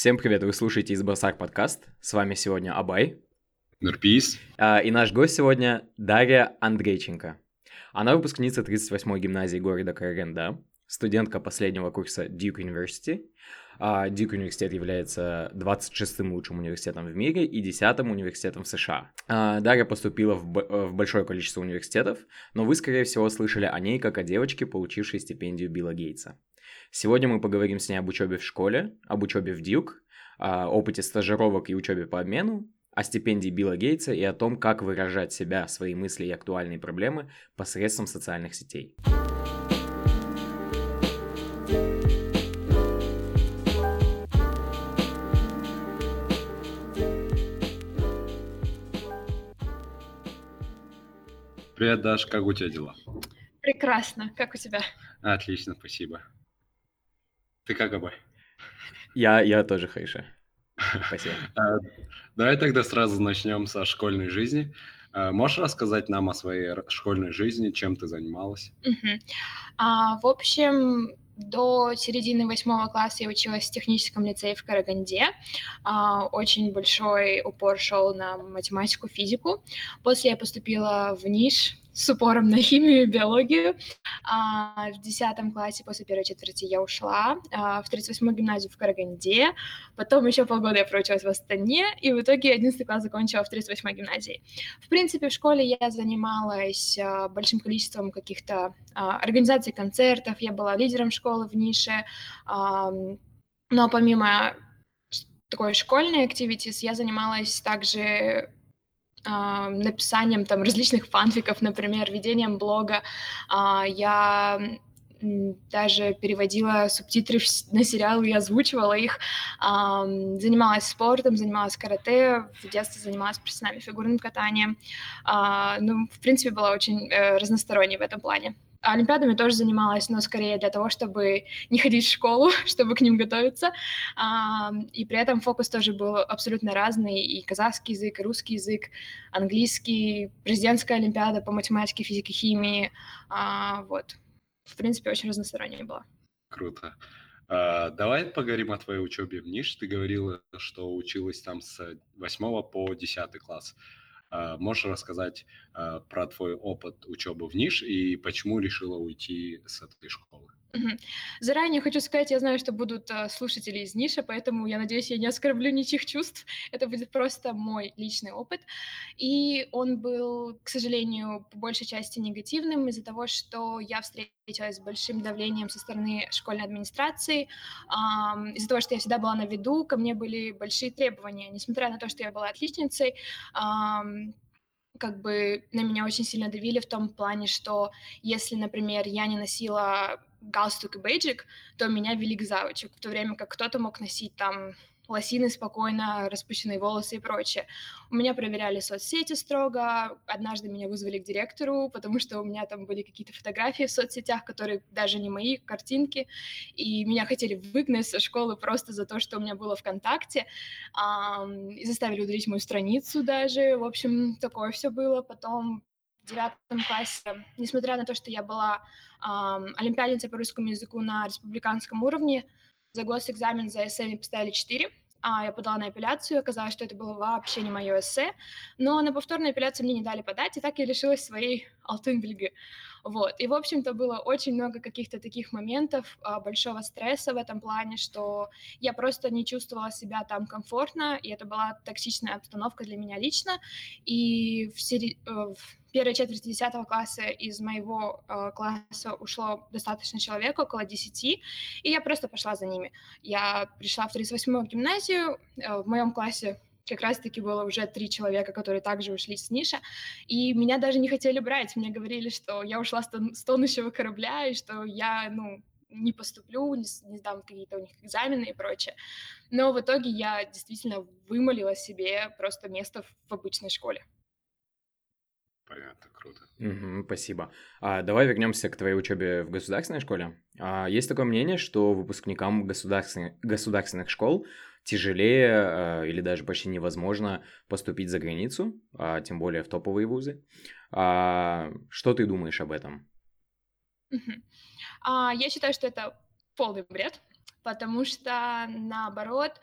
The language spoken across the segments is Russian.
Всем привет, вы слушаете из Барсак подкаст. С вами сегодня Абай. Нурпис. А, и наш гость сегодня Дарья Андрейченко. Она выпускница 38-й гимназии города Караганда, студентка последнего курса Duke University. А, Duke университет является 26-м лучшим университетом в мире и 10-м университетом в США. А, Дарья поступила в, в большое количество университетов, но вы, скорее всего, слышали о ней как о девочке, получившей стипендию Билла Гейтса. Сегодня мы поговорим с ней об учебе в школе, об учебе в Дьюк, опыте стажировок и учебе по обмену, о стипендии Билла Гейтса и о том, как выражать себя, свои мысли и актуальные проблемы посредством социальных сетей. Привет, Даш, как у тебя дела? Прекрасно, как у тебя? Отлично, спасибо. Ты как, Абай? Я, я тоже хорошо. Спасибо. А, давай тогда сразу начнем со школьной жизни. А, можешь рассказать нам о своей школьной жизни, чем ты занималась? Угу. А, в общем, до середины восьмого класса я училась в техническом лицее в Караганде. А, очень большой упор шел на математику, физику. После я поступила в НИШ, с упором на химию и биологию. А, в 10 классе после первой четверти я ушла а, в 38-ю гимназию в Караганде, потом еще полгода я проучилась в Астане, и в итоге 11 класс закончила в 38-й гимназии. В принципе, в школе я занималась а, большим количеством каких-то а, организаций концертов, я была лидером школы в нише, а, но помимо такой школьной activities я занималась также написанием там различных фанфиков, например, ведением блога. А, я даже переводила субтитры на сериалы и озвучивала их, занималась спортом, занималась карате, в детстве занималась профессиональным фигурным катанием. А, ну, в принципе, была очень э, разносторонней в этом плане. Олимпиадами тоже занималась, но скорее для того, чтобы не ходить в школу, чтобы к ним готовиться. И при этом фокус тоже был абсолютно разный. И казахский язык, и русский язык, английский, президентская олимпиада по математике, физике, химии. А, вот. В принципе, очень разносторонняя была. Круто. Uh, давай поговорим о твоей учебе в НИШ. Ты говорила, что училась там с 8 по 10 класс. А, можешь рассказать а, про твой опыт учебы в НИШ и почему решила уйти с этой школы? Заранее хочу сказать, я знаю, что будут э, слушатели из ниша, поэтому я надеюсь, я не оскорблю ничьих чувств. Это будет просто мой личный опыт. И он был, к сожалению, по большей части негативным из-за того, что я встретилась с большим давлением со стороны школьной администрации. Из-за того, что я всегда была на виду, ко мне были большие требования. Несмотря на то, что я была отличницей, как бы на меня очень сильно давили в том плане, что если, например, я не носила галстук и бейджик, то меня вели к завучек, в то время как кто-то мог носить там лосины спокойно, распущенные волосы и прочее. У меня проверяли соцсети строго, однажды меня вызвали к директору, потому что у меня там были какие-то фотографии в соцсетях, которые даже не мои, картинки, и меня хотели выгнать со школы просто за то, что у меня было ВКонтакте, и заставили удалить мою страницу даже, в общем, такое все было. Потом девятом классе, несмотря на то, что я была э, олимпиадницей по русскому языку на республиканском уровне, за госэкзамен за эссе мне поставили 4, а я подала на апелляцию, оказалось, что это было вообще не мое эссе, но на повторную апелляцию мне не дали подать, и так я лишилась своей алтын Вот. И, в общем-то, было очень много каких-то таких моментов, а, большого стресса в этом плане, что я просто не чувствовала себя там комфортно, и это была токсичная обстановка для меня лично. И в, сери... Э, в первой четверти 10 класса из моего э, класса ушло достаточно человек, около 10, и я просто пошла за ними. Я пришла в 38-ю гимназию, э, в моем классе как раз-таки было уже три человека, которые также ушли с ниша, и меня даже не хотели брать. Мне говорили, что я ушла с тонущего корабля, и что я, ну, не поступлю, не, не сдам какие-то у них экзамены и прочее. Но в итоге я действительно вымолила себе просто место в обычной школе. Понятно, круто. Угу, спасибо. А, давай вернемся к твоей учебе в государственной школе. А, есть такое мнение, что выпускникам государственных, государственных школ тяжелее а, или даже почти невозможно поступить за границу, а, тем более в топовые вузы. А, что ты думаешь об этом? А, я считаю, что это полный бред. потому что, наоборот,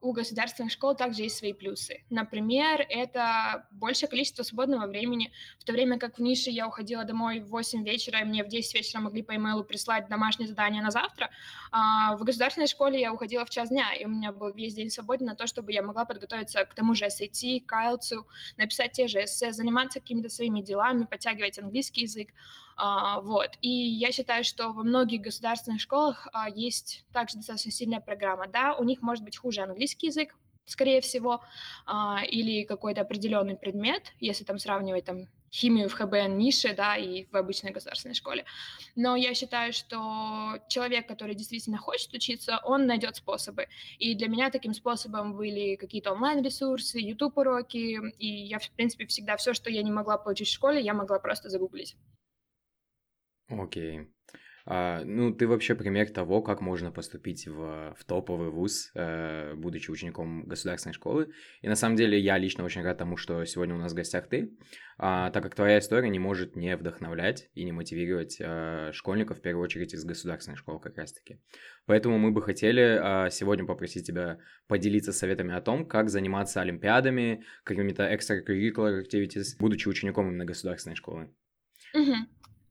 у государственных школ также есть свои плюсы. Например, это большее количество свободного времени, в то время как в нише я уходила домой в 8 вечера, и мне в 10 вечера могли по имейлу прислать домашнее задание на завтра. А в государственной школе я уходила в час дня, и у меня был весь день свободен на то, чтобы я могла подготовиться к тому же SAT, к IELTS, написать те же эссе, заниматься какими-то своими делами, подтягивать английский язык. А, вот. И я считаю, что во многих государственных школах а, есть также достаточно сильная программа. Да, у них может быть хуже английский язык, скорее всего, а, или какой-то определенный предмет, если там сравнивать там химию в ХБН нише, да, и в обычной государственной школе. Но я считаю, что человек, который действительно хочет учиться, он найдет способы. И для меня таким способом были какие-то онлайн-ресурсы, YouTube-уроки, и я, в принципе, всегда все, что я не могла получить в школе, я могла просто загуглить. Окей. А, ну, ты вообще пример того, как можно поступить в, в топовый вуз, э, будучи учеником государственной школы. И на самом деле я лично очень рад тому, что сегодня у нас в гостях ты, а, так как твоя история не может не вдохновлять и не мотивировать э, школьников, в первую очередь из государственной школы как раз-таки. Поэтому мы бы хотели э, сегодня попросить тебя поделиться советами о том, как заниматься олимпиадами, какими-то extracurricular activities, будучи учеником именно государственной школы. Угу.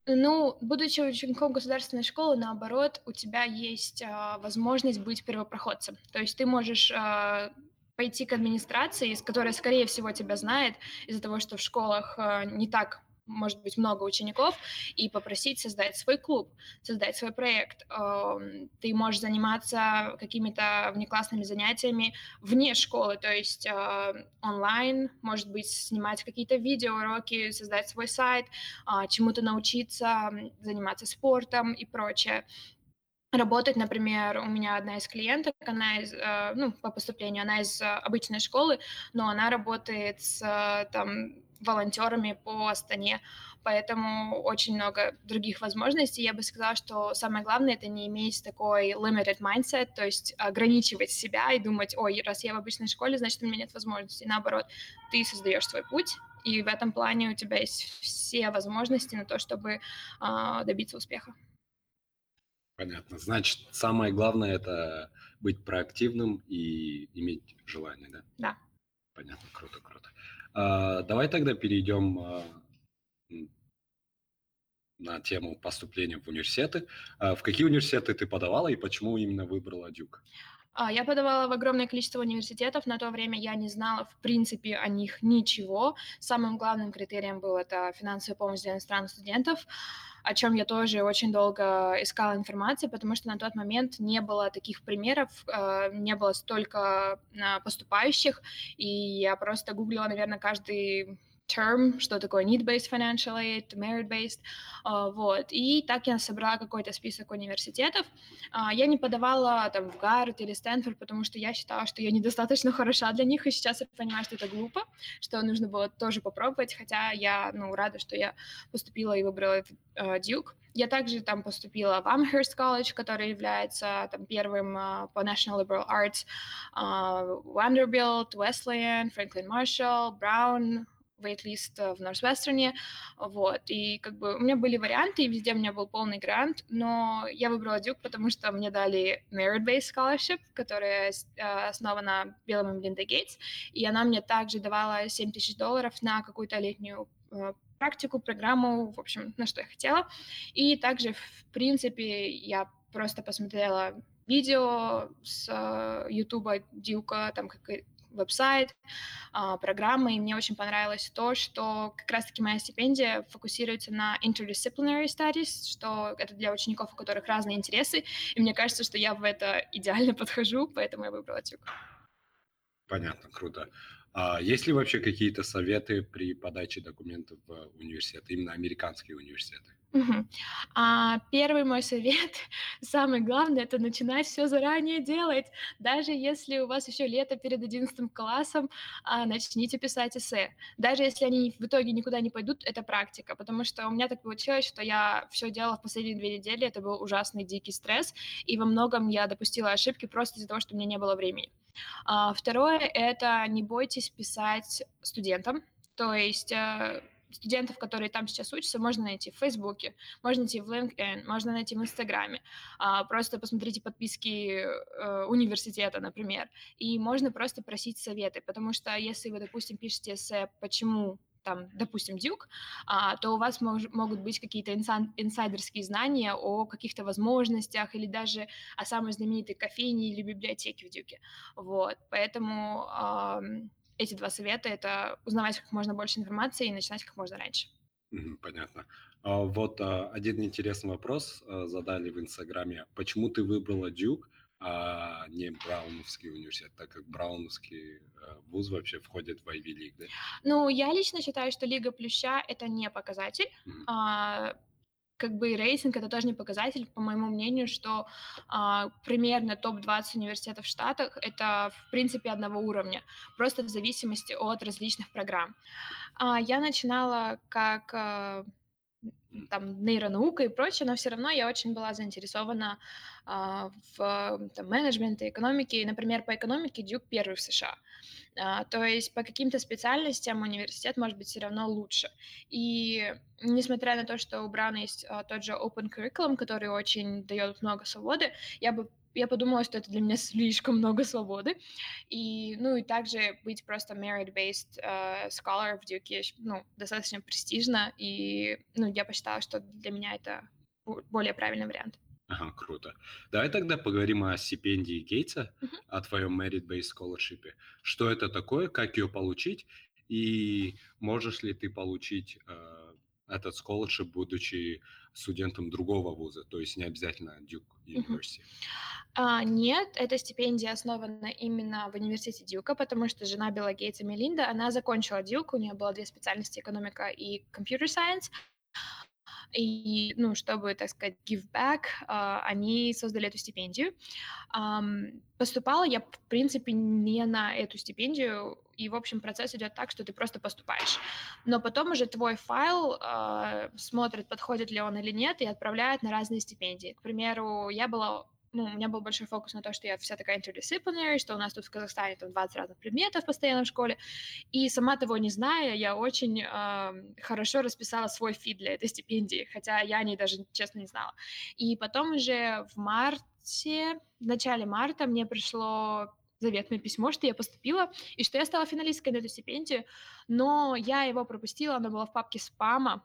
Ну, будучи учеником государственной школы, наоборот, у тебя есть а, возможность быть первопроходцем. То есть ты можешь а, пойти к администрации, с которой, скорее всего, тебя знает, из-за того, что в школах а, не так может быть много учеников, и попросить создать свой клуб, создать свой проект. Ты можешь заниматься какими-то внеклассными занятиями вне школы, то есть а, онлайн, может быть, снимать какие-то видеоуроки, создать свой сайт, а, чему-то научиться, заниматься спортом и прочее работать, например, у меня одна из клиенток, она из, а, ну, по поступлению, она из обычной школы, но она работает с там волонтерами по Астане, поэтому очень много других возможностей. Я бы сказала, что самое главное — это не иметь такой limited mindset, то есть ограничивать себя и думать, ой, раз я в обычной школе, значит, у меня нет возможностей. Наоборот, ты создаешь свой путь, и в этом плане у тебя есть все возможности на то, чтобы э, добиться успеха. Понятно. Значит, самое главное — это быть проактивным и иметь желание, да? Да. Понятно, круто, круто. А, давай тогда перейдем а, на тему поступления в университеты. А, в какие университеты ты подавала и почему именно выбрала Дюк? Я подавала в огромное количество университетов. На то время я не знала, в принципе, о них ничего. Самым главным критерием был это финансовая помощь для иностранных студентов о чем я тоже очень долго искала информацию, потому что на тот момент не было таких примеров, э, не было столько э, поступающих, и я просто гуглила, наверное, каждый term, что такое need-based financial aid, merit-based, uh, вот. И так я собрала какой-то список университетов. Uh, я не подавала там в Гарвард или Стэнфорд, потому что я считала, что я недостаточно хороша для них, и сейчас я понимаю, что это глупо, что нужно было тоже попробовать, хотя я, ну, рада, что я поступила и выбрала uh, Duke. Я также там поступила в Amherst College, который является там первым uh, по National Liberal Arts, uh, Vanderbilt, Wesleyan, Franklin Marshall, Brown, вейтлист в Норсвестерне, вот, и как бы у меня были варианты, и везде у меня был полный грант, но я выбрала Дюк, потому что мне дали Merit-Based Scholarship, которая основана Биллом и Мелиндой Гейтс, и она мне также давала 7 тысяч долларов на какую-то летнюю практику, программу, в общем, на что я хотела. И также, в принципе, я просто посмотрела видео с Ютуба Дюка, там как веб-сайт, а, программы, и мне очень понравилось то, что как раз-таки моя стипендия фокусируется на interdisciplinary studies, что это для учеников, у которых разные интересы, и мне кажется, что я в это идеально подхожу, поэтому я выбрала ТЮК. Понятно, круто. А есть ли вообще какие-то советы при подаче документов в университет, именно американские университеты? Мгм. А, первый мой совет, самое главное, это начинать все заранее делать. Даже если у вас еще лето перед 11 классом, а, начните писать эссе. Даже если они в итоге никуда не пойдут, это практика, потому что у меня так получилось, что я все делала в последние две недели, это был ужасный дикий стресс, и во многом я допустила ошибки просто из-за того, что у меня не было времени. А, второе- это не бойтесь писать студентам. То есть, э студентов, которые там сейчас учатся, можно найти в Фейсбуке, можно найти в LinkedIn, можно найти в Инстаграме. А, просто посмотрите подписки э, университета, например, и можно просто просить советы, потому что если вы, допустим, пишете эссе, почему там, допустим, Дюк, а, то у вас мож, могут быть какие-то инсайдерские знания о каких-то возможностях или даже о самой знаменитой кофейне или библиотеке в Дюке. Вот, поэтому эти два совета — это узнавать как можно больше информации и начинать как можно раньше. Понятно. А вот а, один интересный вопрос а, задали в Инстаграме. Почему ты выбрала Дюк, а не Брауновский университет, так как Брауновский вуз вообще входит в Ivy League, да? Ну, я лично считаю, что Лига Плюща — это не показатель. Mm-hmm как бы рейтинг это тоже не показатель, по моему мнению, что а, примерно топ-20 университетов в Штатах это в принципе одного уровня, просто в зависимости от различных программ. А, я начинала как а, там нейронаука и прочее, но все равно я очень была заинтересована а, в там, менеджменте, экономике. И, например, по экономике Дюк первый в США. А, то есть по каким-то специальностям университет может быть все равно лучше. И несмотря на то, что у Брауна есть а, тот же open curriculum, который очень дает много свободы, я бы я подумала, что это для меня слишком много свободы. И, ну, и также быть просто merit-based uh, scholar в Дюке, ну, достаточно престижно, и, ну, я посчитала, что для меня это более правильный вариант. Ага, круто. Давай тогда поговорим о стипендии Гейтса, uh-huh. о твоем merit-based scholarship. Что это такое, как ее получить, и можешь ли ты получить э, этот scholarship, будучи студентом другого вуза, то есть не обязательно Duke University? А, нет, эта стипендия основана именно в университете Дюка, потому что жена Билла Гейтса Мелинда, она закончила Дюк, у нее было две специальности, экономика и science, и, ну, чтобы, так сказать, give back, uh, они создали эту стипендию. Поступала я, в принципе, не на эту стипендию, и, в общем, процесс идет так, что ты просто поступаешь. Но потом уже твой файл uh, смотрит, подходит ли он или нет, и отправляет на разные стипендии. К примеру, я была ну, у меня был большой фокус на то, что я вся такая interdisciplinary, что у нас тут в Казахстане там 20 разных предметов постоянно в школе. И сама того не зная, я очень э, хорошо расписала свой фид для этой стипендии, хотя я о ней даже, честно, не знала. И потом уже в марте, в начале марта мне пришло заветное письмо, что я поступила, и что я стала финалисткой на эту стипендию, но я его пропустила, оно было в папке спама,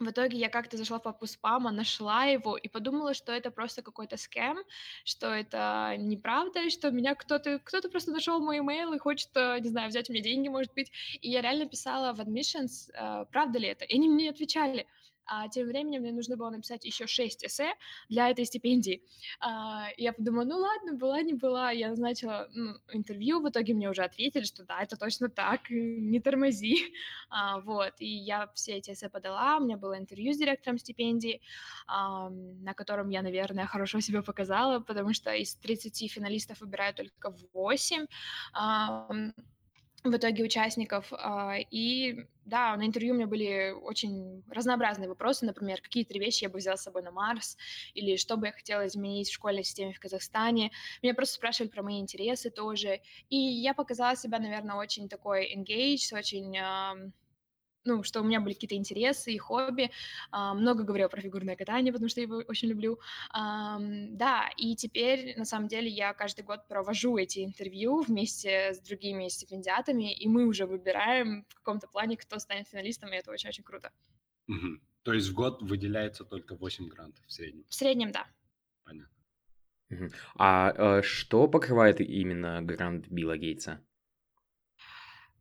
в итоге я как-то зашла в папу спама, нашла его и подумала, что это просто какой-то скэм, что это неправда, что меня кто-то кто-то просто нашел мой email и хочет, э, не знаю, взять у меня деньги, может быть. И я реально писала в admissions, э, правда ли это, и они мне отвечали. А тем временем мне нужно было написать еще 6 эссе для этой стипендии. А, я подумала, ну ладно, была, не была. Я назначила ну, интервью, в итоге мне уже ответили, что да, это точно так, не тормози. А, вот, и я все эти эссе подала, у меня было интервью с директором стипендии, а, на котором я, наверное, хорошо себя показала, потому что из 30 финалистов выбирают только 8. А, в итоге участников. А, и да, на интервью у меня были очень разнообразные вопросы, например, какие три вещи я бы взяла с собой на Марс, или что бы я хотела изменить в школьной системе в Казахстане. Меня просто спрашивали про мои интересы тоже. И я показала себя, наверное, очень такой engaged, очень ну, что у меня были какие-то интересы и хобби. А, много говорила про фигурное катание, потому что я его очень люблю. А, да, и теперь, на самом деле, я каждый год провожу эти интервью вместе с другими стипендиатами, и мы уже выбираем в каком-то плане, кто станет финалистом, и это очень-очень круто. Угу. То есть в год выделяется только 8 грантов в среднем? В среднем, да. Понятно. А э, что покрывает именно грант Билла Гейтса?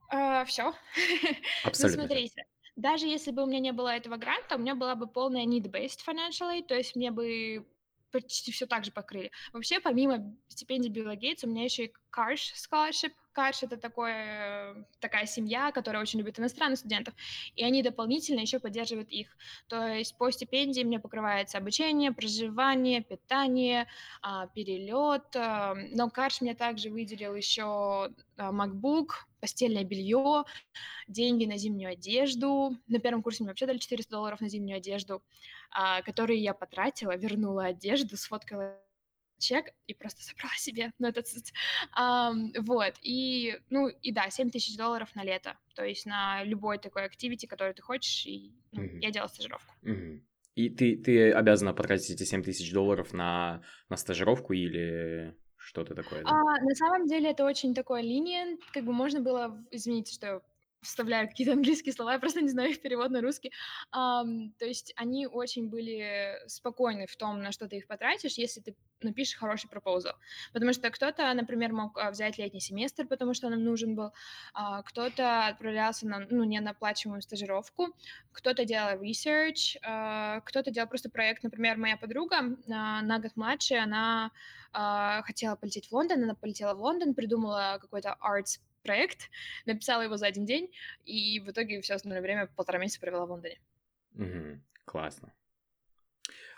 А, все. Абсолютно. Ну, смотрите, даже если бы у меня не было этого гранта, у меня была бы полная need-based financial aid, то есть мне бы почти все так же покрыли. Вообще, помимо стипендии Билла Гейтса, у меня еще и Карш Scholarship. Карш — это такое, такая семья, которая очень любит иностранных студентов, и они дополнительно еще поддерживают их. То есть по стипендии мне покрывается обучение, проживание, питание, а, перелет. А, но Карш мне также выделил еще а, MacBook, постельное белье, деньги на зимнюю одежду. На первом курсе мне вообще дали 400 долларов на зимнюю одежду, которые я потратила, вернула одежду, сфоткала чек и просто забрала себе, ну, этот, um, вот, и, ну, и да, 7 тысяч долларов на лето, то есть на любой такой активити, который ты хочешь, и ну, mm-hmm. я делала стажировку. Mm-hmm. И ты, ты обязана потратить эти 7 тысяч долларов на, на стажировку или что-то такое? Да? А, на самом деле это очень такой lenient, как бы можно было, извините, что вставляю какие-то английские слова, я просто не знаю их перевод на русский. Um, то есть они очень были спокойны в том, на что ты их потратишь, если ты напишешь хороший пропозал. Потому что кто-то, например, мог а, взять летний семестр, потому что нам нужен был, а, кто-то отправлялся на, ну, не на оплачиваемую стажировку, кто-то делал research, а, кто-то делал просто проект. Например, моя подруга на год младше, она хотела полететь в Лондон, она полетела в Лондон, придумала какой-то arts проект, написала его за один день, и в итоге все остальное время полтора месяца провела в Лондоне. Угу, классно.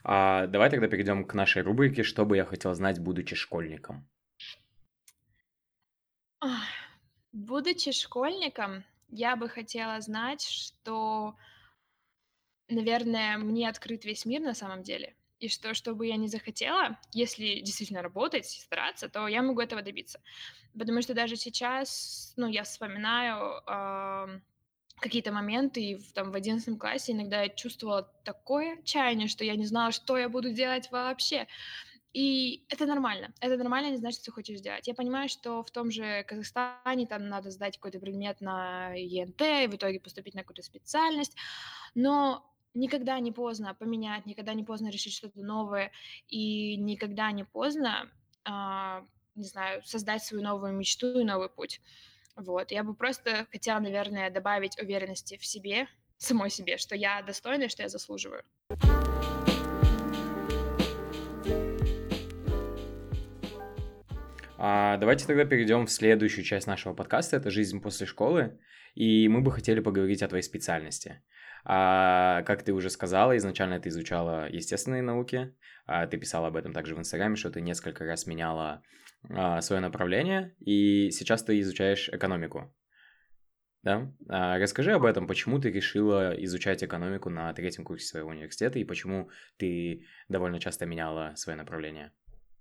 А, давай тогда перейдем к нашей рубрике «Что бы я хотел знать, будучи школьником?» Будучи школьником, я бы хотела знать, что, наверное, мне открыт весь мир на самом деле. И что, что бы я не захотела, если действительно работать, стараться, то я могу этого добиться. Потому что даже сейчас, ну, я вспоминаю э, какие-то моменты, и в, там в 11 классе иногда я чувствовала такое отчаяние, что я не знала, что я буду делать вообще. И это нормально. Это нормально не значит, что хочешь сделать. Я понимаю, что в том же Казахстане там надо сдать какой-то предмет на ЕНТ и в итоге поступить на какую-то специальность. Но никогда не поздно поменять, никогда не поздно решить что-то новое, и никогда не поздно а, не знаю, создать свою новую мечту и новый путь. Вот, я бы просто хотела, наверное, добавить уверенности в себе, самой себе, что я достойна, что я заслуживаю. А, давайте тогда перейдем в следующую часть нашего подкаста. Это жизнь после школы. И мы бы хотели поговорить о твоей специальности. А, как ты уже сказала, изначально ты изучала естественные науки. А, ты писала об этом также в Инстаграме, что ты несколько раз меняла а, свое направление, и сейчас ты изучаешь экономику. Да? А, расскажи об этом, почему ты решила изучать экономику на третьем курсе своего университета и почему ты довольно часто меняла свое направление.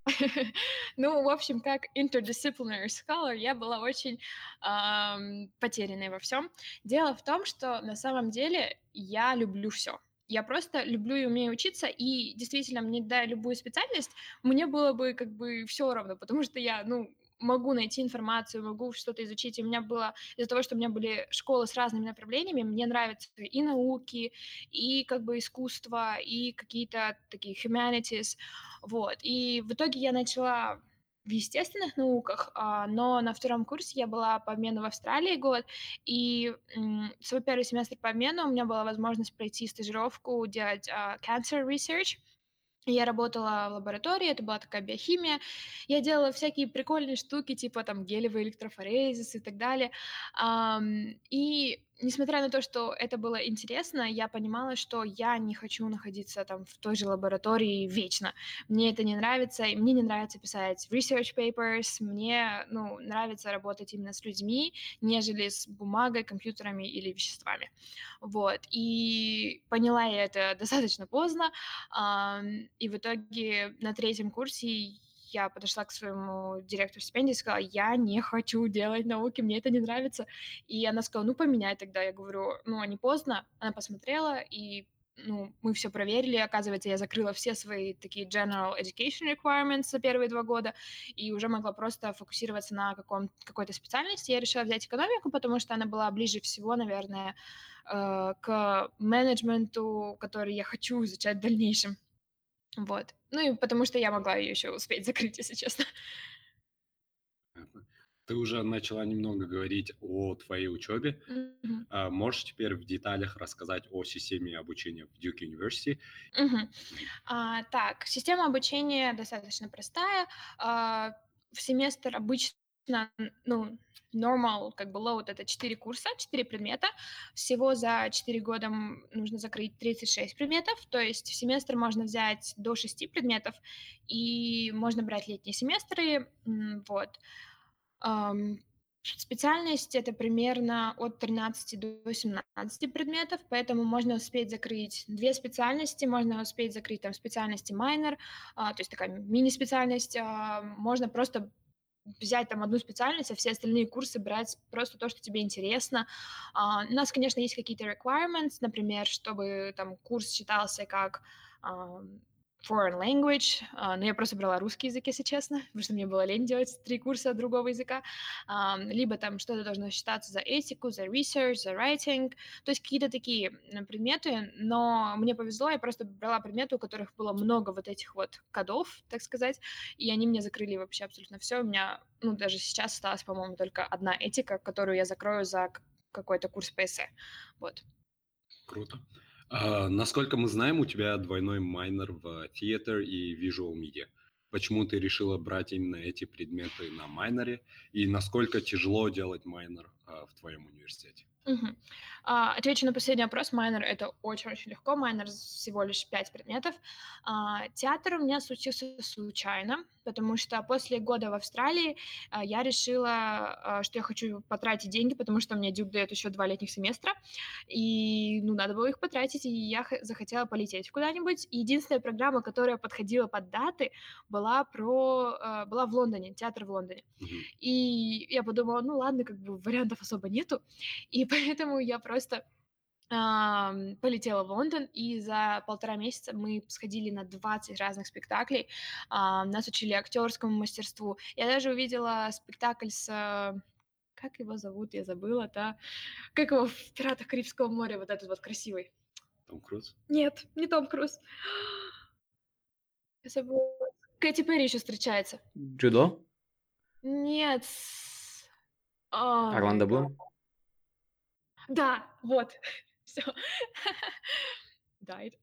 Ну, в общем, как interdisciplinary scholar, я была очень эм, потерянной во всем. Дело в том, что на самом деле я люблю все. Я просто люблю и умею учиться, и действительно, мне дай любую специальность, мне было бы как бы все равно, потому что я, ну, могу найти информацию, могу что-то изучить. И у меня было, из-за того, что у меня были школы с разными направлениями, мне нравятся и науки, и как бы искусство, и какие-то такие humanities, вот. И в итоге я начала в естественных науках, а, но на втором курсе я была по обмену в Австралии год, и свой первый семестр по обмену у меня была возможность пройти стажировку, делать uh, cancer research, я работала в лаборатории, это была такая биохимия. Я делала всякие прикольные штуки, типа там гелевый электрофорезис и так далее. И несмотря на то, что это было интересно, я понимала, что я не хочу находиться там в той же лаборатории вечно. Мне это не нравится, и мне не нравится писать research papers, мне, ну, нравится работать именно с людьми, нежели с бумагой, компьютерами или веществами. Вот, и поняла я это достаточно поздно, и в итоге на третьем курсе я подошла к своему директору стипендии и сказала, я не хочу делать науки, мне это не нравится. И она сказала, ну, поменяй тогда. Я говорю, ну, а не поздно. Она посмотрела, и ну, мы все проверили, оказывается, я закрыла все свои такие general education requirements за первые два года и уже могла просто фокусироваться на каком, какой-то специальности. Я решила взять экономику, потому что она была ближе всего, наверное, э, к менеджменту, который я хочу изучать в дальнейшем. Вот. Ну и потому что я могла ее еще успеть закрыть, если честно. Ты уже начала немного говорить о твоей учебе. Мгм. А, можешь теперь в деталях рассказать о системе обучения в Duke University? Мгм. А, так, система обучения достаточно простая. А, в семестр обычно, ну, normal, как бы load, это 4 курса, 4 предмета. Всего за 4 года нужно закрыть 36 предметов, то есть в семестр можно взять до 6 предметов, и можно брать летние семестры, вот. Специальность- это примерно от 13 до 17 предметов, поэтому можно успеть закрыть 2 специальности, можно успеть закрыть там специальности minor, а, то есть такая мини-специальность, а, можно просто взять там одну специальность, а все остальные курсы брать просто то, что тебе интересно. А, у нас, конечно, есть какие-то requirements, например, чтобы там курс считался как foreign language, uh, но я просто брала русский язык, если честно, потому что мне было лень делать три курса другого языка, um, либо там что-то должно считаться за этику, за research, за writing, то есть какие-то такие предметы, но мне повезло, я просто брала предметы, у которых было много вот этих вот кодов, так сказать, и они мне закрыли вообще абсолютно все, у меня, ну, даже сейчас осталась, по-моему, только одна этика, которую я закрою за какой-то курс по эссе, вот. Круто. А, насколько мы знаем, у тебя двойной майнер в театр и visual media. Почему ты решила брать именно эти предметы на майнере? И насколько тяжело делать майнер а, в твоем университете? Угу. А, отвечу на последний вопрос. Майнер — это очень-очень легко. Майнер всего лишь пять предметов. А, театр у меня случился случайно, потому что после года в Австралии а, я решила, а, что я хочу потратить деньги, потому что мне Дюк дает еще два летних семестра, и ну, надо было их потратить, и я захотела полететь куда-нибудь. Единственная программа, которая подходила под даты, была, про, а, была в Лондоне, театр в Лондоне. Угу. И я подумала, ну ладно, как бы вариантов особо нету. И поэтому я просто полетела в Лондон, и за полтора месяца мы сходили на 20 разных спектаклей. Нас учили актерскому мастерству. Я даже увидела спектакль с... Uh, как его зовут? Я забыла, да? Как его в «Пиратах Карибского моря» вот этот вот красивый? Том Круз? Нет, не Том Круз. Я забыла. Кэти Перри еще встречается. Джудо? Нет. Орландо Блум? Да, вот. Все. Died.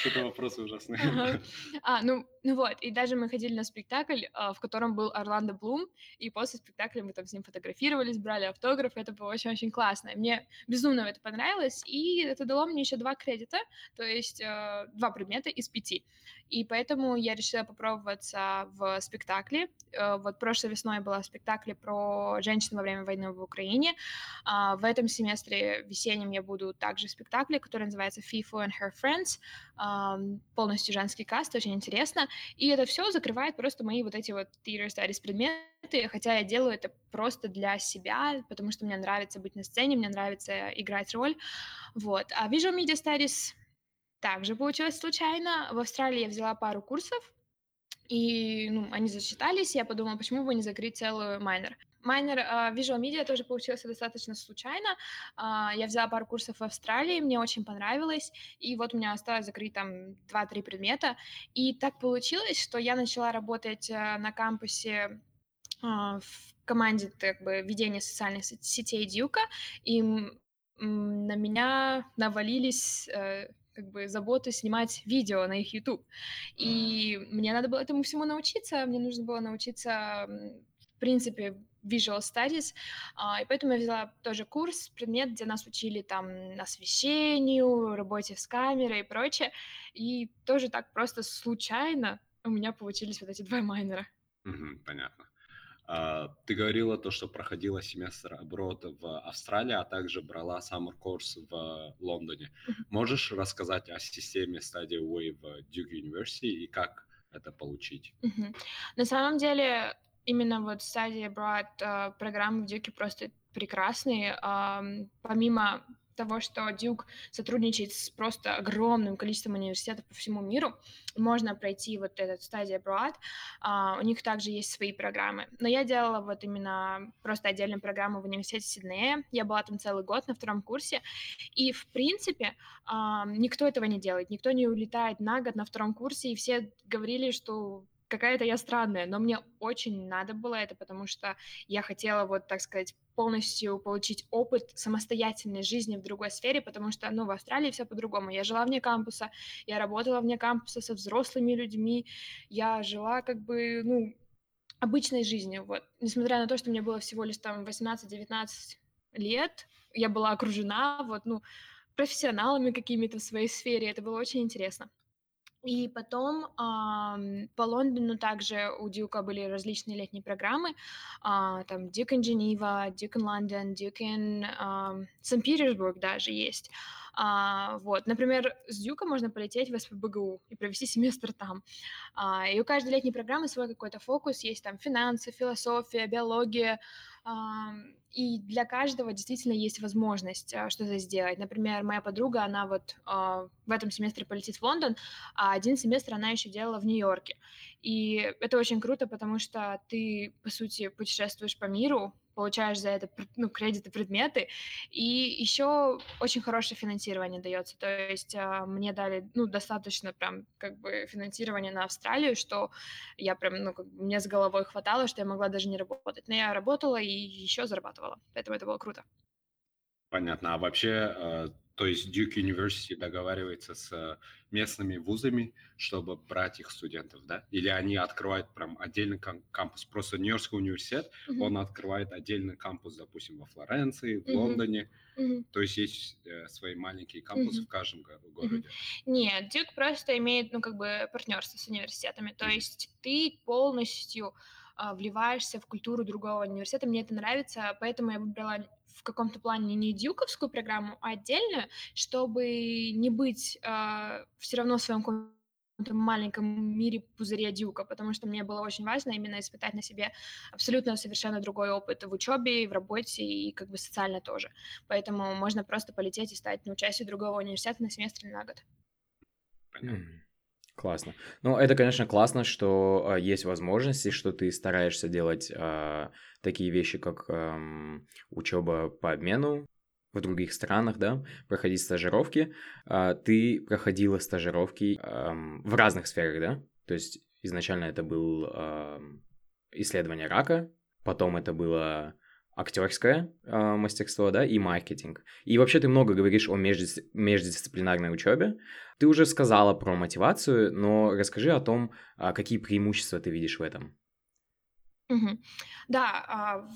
Что-то вопросы ужасные. А, ну, ну вот, и даже мы ходили на спектакль, а, в котором был Орландо Блум, и после спектакля мы там с ним фотографировались, брали автограф, это было очень-очень классно. Мне безумно это понравилось, и это дало мне еще два кредита, то есть а, два предмета из пяти. И поэтому я решила попробоваться в спектакле. А, вот прошлой весной была спектакль про женщин во время войны в Украине. В этом семестре весеннем я буду также в спектакле, который называется FIFO and Her Friends, полностью женский каст, очень интересно. И это все закрывает просто мои вот эти вот theater studies предметы, хотя я делаю это просто для себя, потому что мне нравится быть на сцене, мне нравится играть роль. Вот. А Visual Media Studies также получилось случайно. В Австралии я взяла пару курсов, и ну, они засчитались, я подумала, почему бы не закрыть целую майнер. Майнер uh, Visual Media тоже получился достаточно случайно. Uh, я взяла пару курсов в Австралии, мне очень понравилось, и вот у меня осталось закрыть там 2-3 предмета. И так получилось, что я начала работать uh, на кампусе uh, в команде как бы ведения социальных сетей Дюка, и на меня навалились как бы заботу снимать видео на их YouTube. И мне надо было этому всему научиться, мне нужно было научиться, в принципе, Visual Studies, и поэтому я взяла тоже курс, предмет, где нас учили там освещению, работе с камерой и прочее, и тоже так просто случайно у меня получились вот эти два майнера. Угу, понятно. А, ты говорила то, что проходила семестр оборот в Австралии, а также брала summer course в Лондоне. Можешь рассказать о системе Study Away в Duke University и как это получить? На самом деле, именно вот Study Abroad э, программы в Duke просто прекрасные. Помимо того, что Дюк сотрудничает с просто огромным количеством университетов по всему миру, можно пройти вот этот стадия abroad. Uh, у них также есть свои программы. Но я делала вот именно просто отдельную программу в университете Сиднея. Я была там целый год на втором курсе. И, в принципе, uh, никто этого не делает. Никто не улетает на год на втором курсе, и все говорили, что какая-то я странная, но мне очень надо было это, потому что я хотела вот, так сказать, полностью получить опыт самостоятельной жизни в другой сфере, потому что, ну, в Австралии все по-другому. Я жила вне кампуса, я работала вне кампуса со взрослыми людьми, я жила как бы, ну, обычной жизнью, вот. Несмотря на то, что мне было всего лишь там 18-19 лет, я была окружена, вот, ну, профессионалами какими-то в своей сфере, это было очень интересно. И потом ам, по Лондону также у Дюка были различные летние программы, а, там Duke in Geneva, Duke in in ам, Санкт-Петербург даже есть. А, вот, например, с Дюка можно полететь в СПБГУ и провести семестр там. А, и у каждой летней программы свой какой-то фокус, есть там финансы, философия, биология, и для каждого действительно есть возможность а, что-то сделать. Например, моя подруга, она вот а, в этом семестре полетит в Лондон, а один семестр она еще делала в Нью-Йорке. И это очень круто, потому что ты, по сути, путешествуешь по миру, получаешь за это ну, кредиты, предметы, и еще очень хорошее финансирование дается. То есть э, мне дали ну, достаточно прям как бы финансирование на Австралию, что я прям, ну, как бы мне с головой хватало, что я могла даже не работать. Но я работала и еще зарабатывала, поэтому это было круто. Понятно. А вообще э, то есть Duke University договаривается с местными вузами, чтобы брать их студентов, да? Или они открывают прям отдельный кампус? Просто Нью-Йоркский университет, mm-hmm. он открывает отдельный кампус, допустим, во Флоренции, в mm-hmm. Лондоне. Mm-hmm. То есть есть э, свои маленькие кампусы mm-hmm. в каждом городе. Mm-hmm. Нет, Duke просто имеет, ну, как бы партнерство с университетами. То mm-hmm. есть ты полностью а, вливаешься в культуру другого университета. Мне это нравится, поэтому я выбрала в каком-то плане не дюковскую программу, а отдельную, чтобы не быть э, все равно в своем каком-то маленьком мире пузыря дюка, потому что мне было очень важно именно испытать на себе абсолютно совершенно другой опыт в учебе, в работе и как бы социально тоже. Поэтому можно просто полететь и стать на участие другого университета на семестр или на год. Понятно. Классно. Ну, это, конечно, классно, что э, есть возможности, что ты стараешься делать э, такие вещи, как э, учеба по обмену в других странах, да, проходить стажировки. Э, ты проходила стажировки э, в разных сферах, да? То есть изначально это был э, исследование рака, потом это было актерское э, мастерство, да, и маркетинг. И вообще ты много говоришь о междис... междисциплинарной учебе. Ты уже сказала про мотивацию, но расскажи о том, э, какие преимущества ты видишь в этом. Угу. Да, э,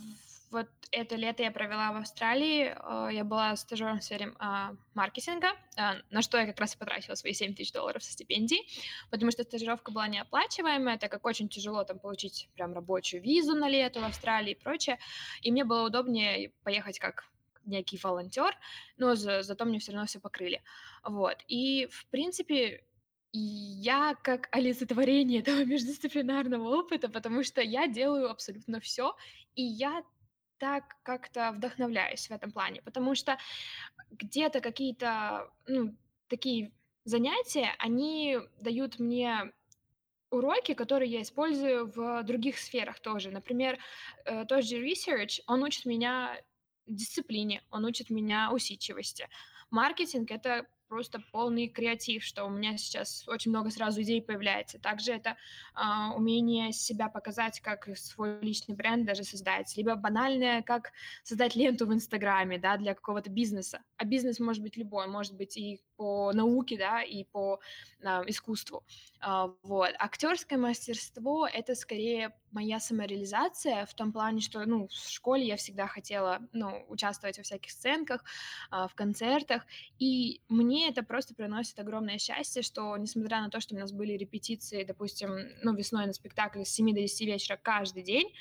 вот это лето я провела в Австралии. Э, я была стажером в сфере а, маркетинга, э, на что я как раз и потратила свои 7 тысяч долларов со стипендии, потому что стажировка была неоплачиваемая, так как очень тяжело там получить прям рабочую визу на лето в Австралии и прочее. И мне было удобнее поехать как некий волонтер, но за, зато мне все равно все покрыли. Вот. И, в принципе, я как олицетворение этого междисциплинарного опыта, потому что я делаю абсолютно все, и я так как-то вдохновляюсь в этом плане, потому что где-то какие-то, ну, такие занятия, они дают мне уроки, которые я использую в других сферах тоже. Например, э, тот же research, он учит меня дисциплине, он учит меня усидчивости. Маркетинг — это просто полный креатив, что у меня сейчас очень много сразу идей появляется. Также это э, умение себя показать, как свой личный бренд даже создать, либо банальное, как создать ленту в Инстаграме, да, для какого-то бизнеса. А бизнес может быть любой, может быть и по науке, да, и по э, искусству. Э, вот. Актерское мастерство — это скорее моя самореализация в том плане, что, ну, в школе я всегда хотела, ну, участвовать во всяких сценках, э, в концертах, и мне это просто приносит огромное счастье, что, несмотря на то, что у нас были репетиции, допустим, ну, весной на спектакле с 7 до 10 вечера каждый день,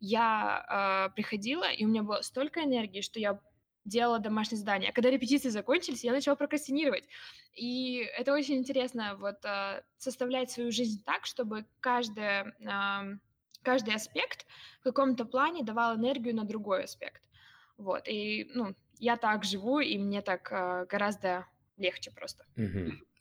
я э, приходила, и у меня было столько энергии, что я делала домашнее задание. А когда репетиции закончились, я начала прокрастинировать. И это очень интересно, вот э, составлять свою жизнь так, чтобы каждое, э, каждый аспект в каком-то плане давал энергию на другой аспект. Вот, и, ну, я так живу, и мне так э, гораздо легче просто.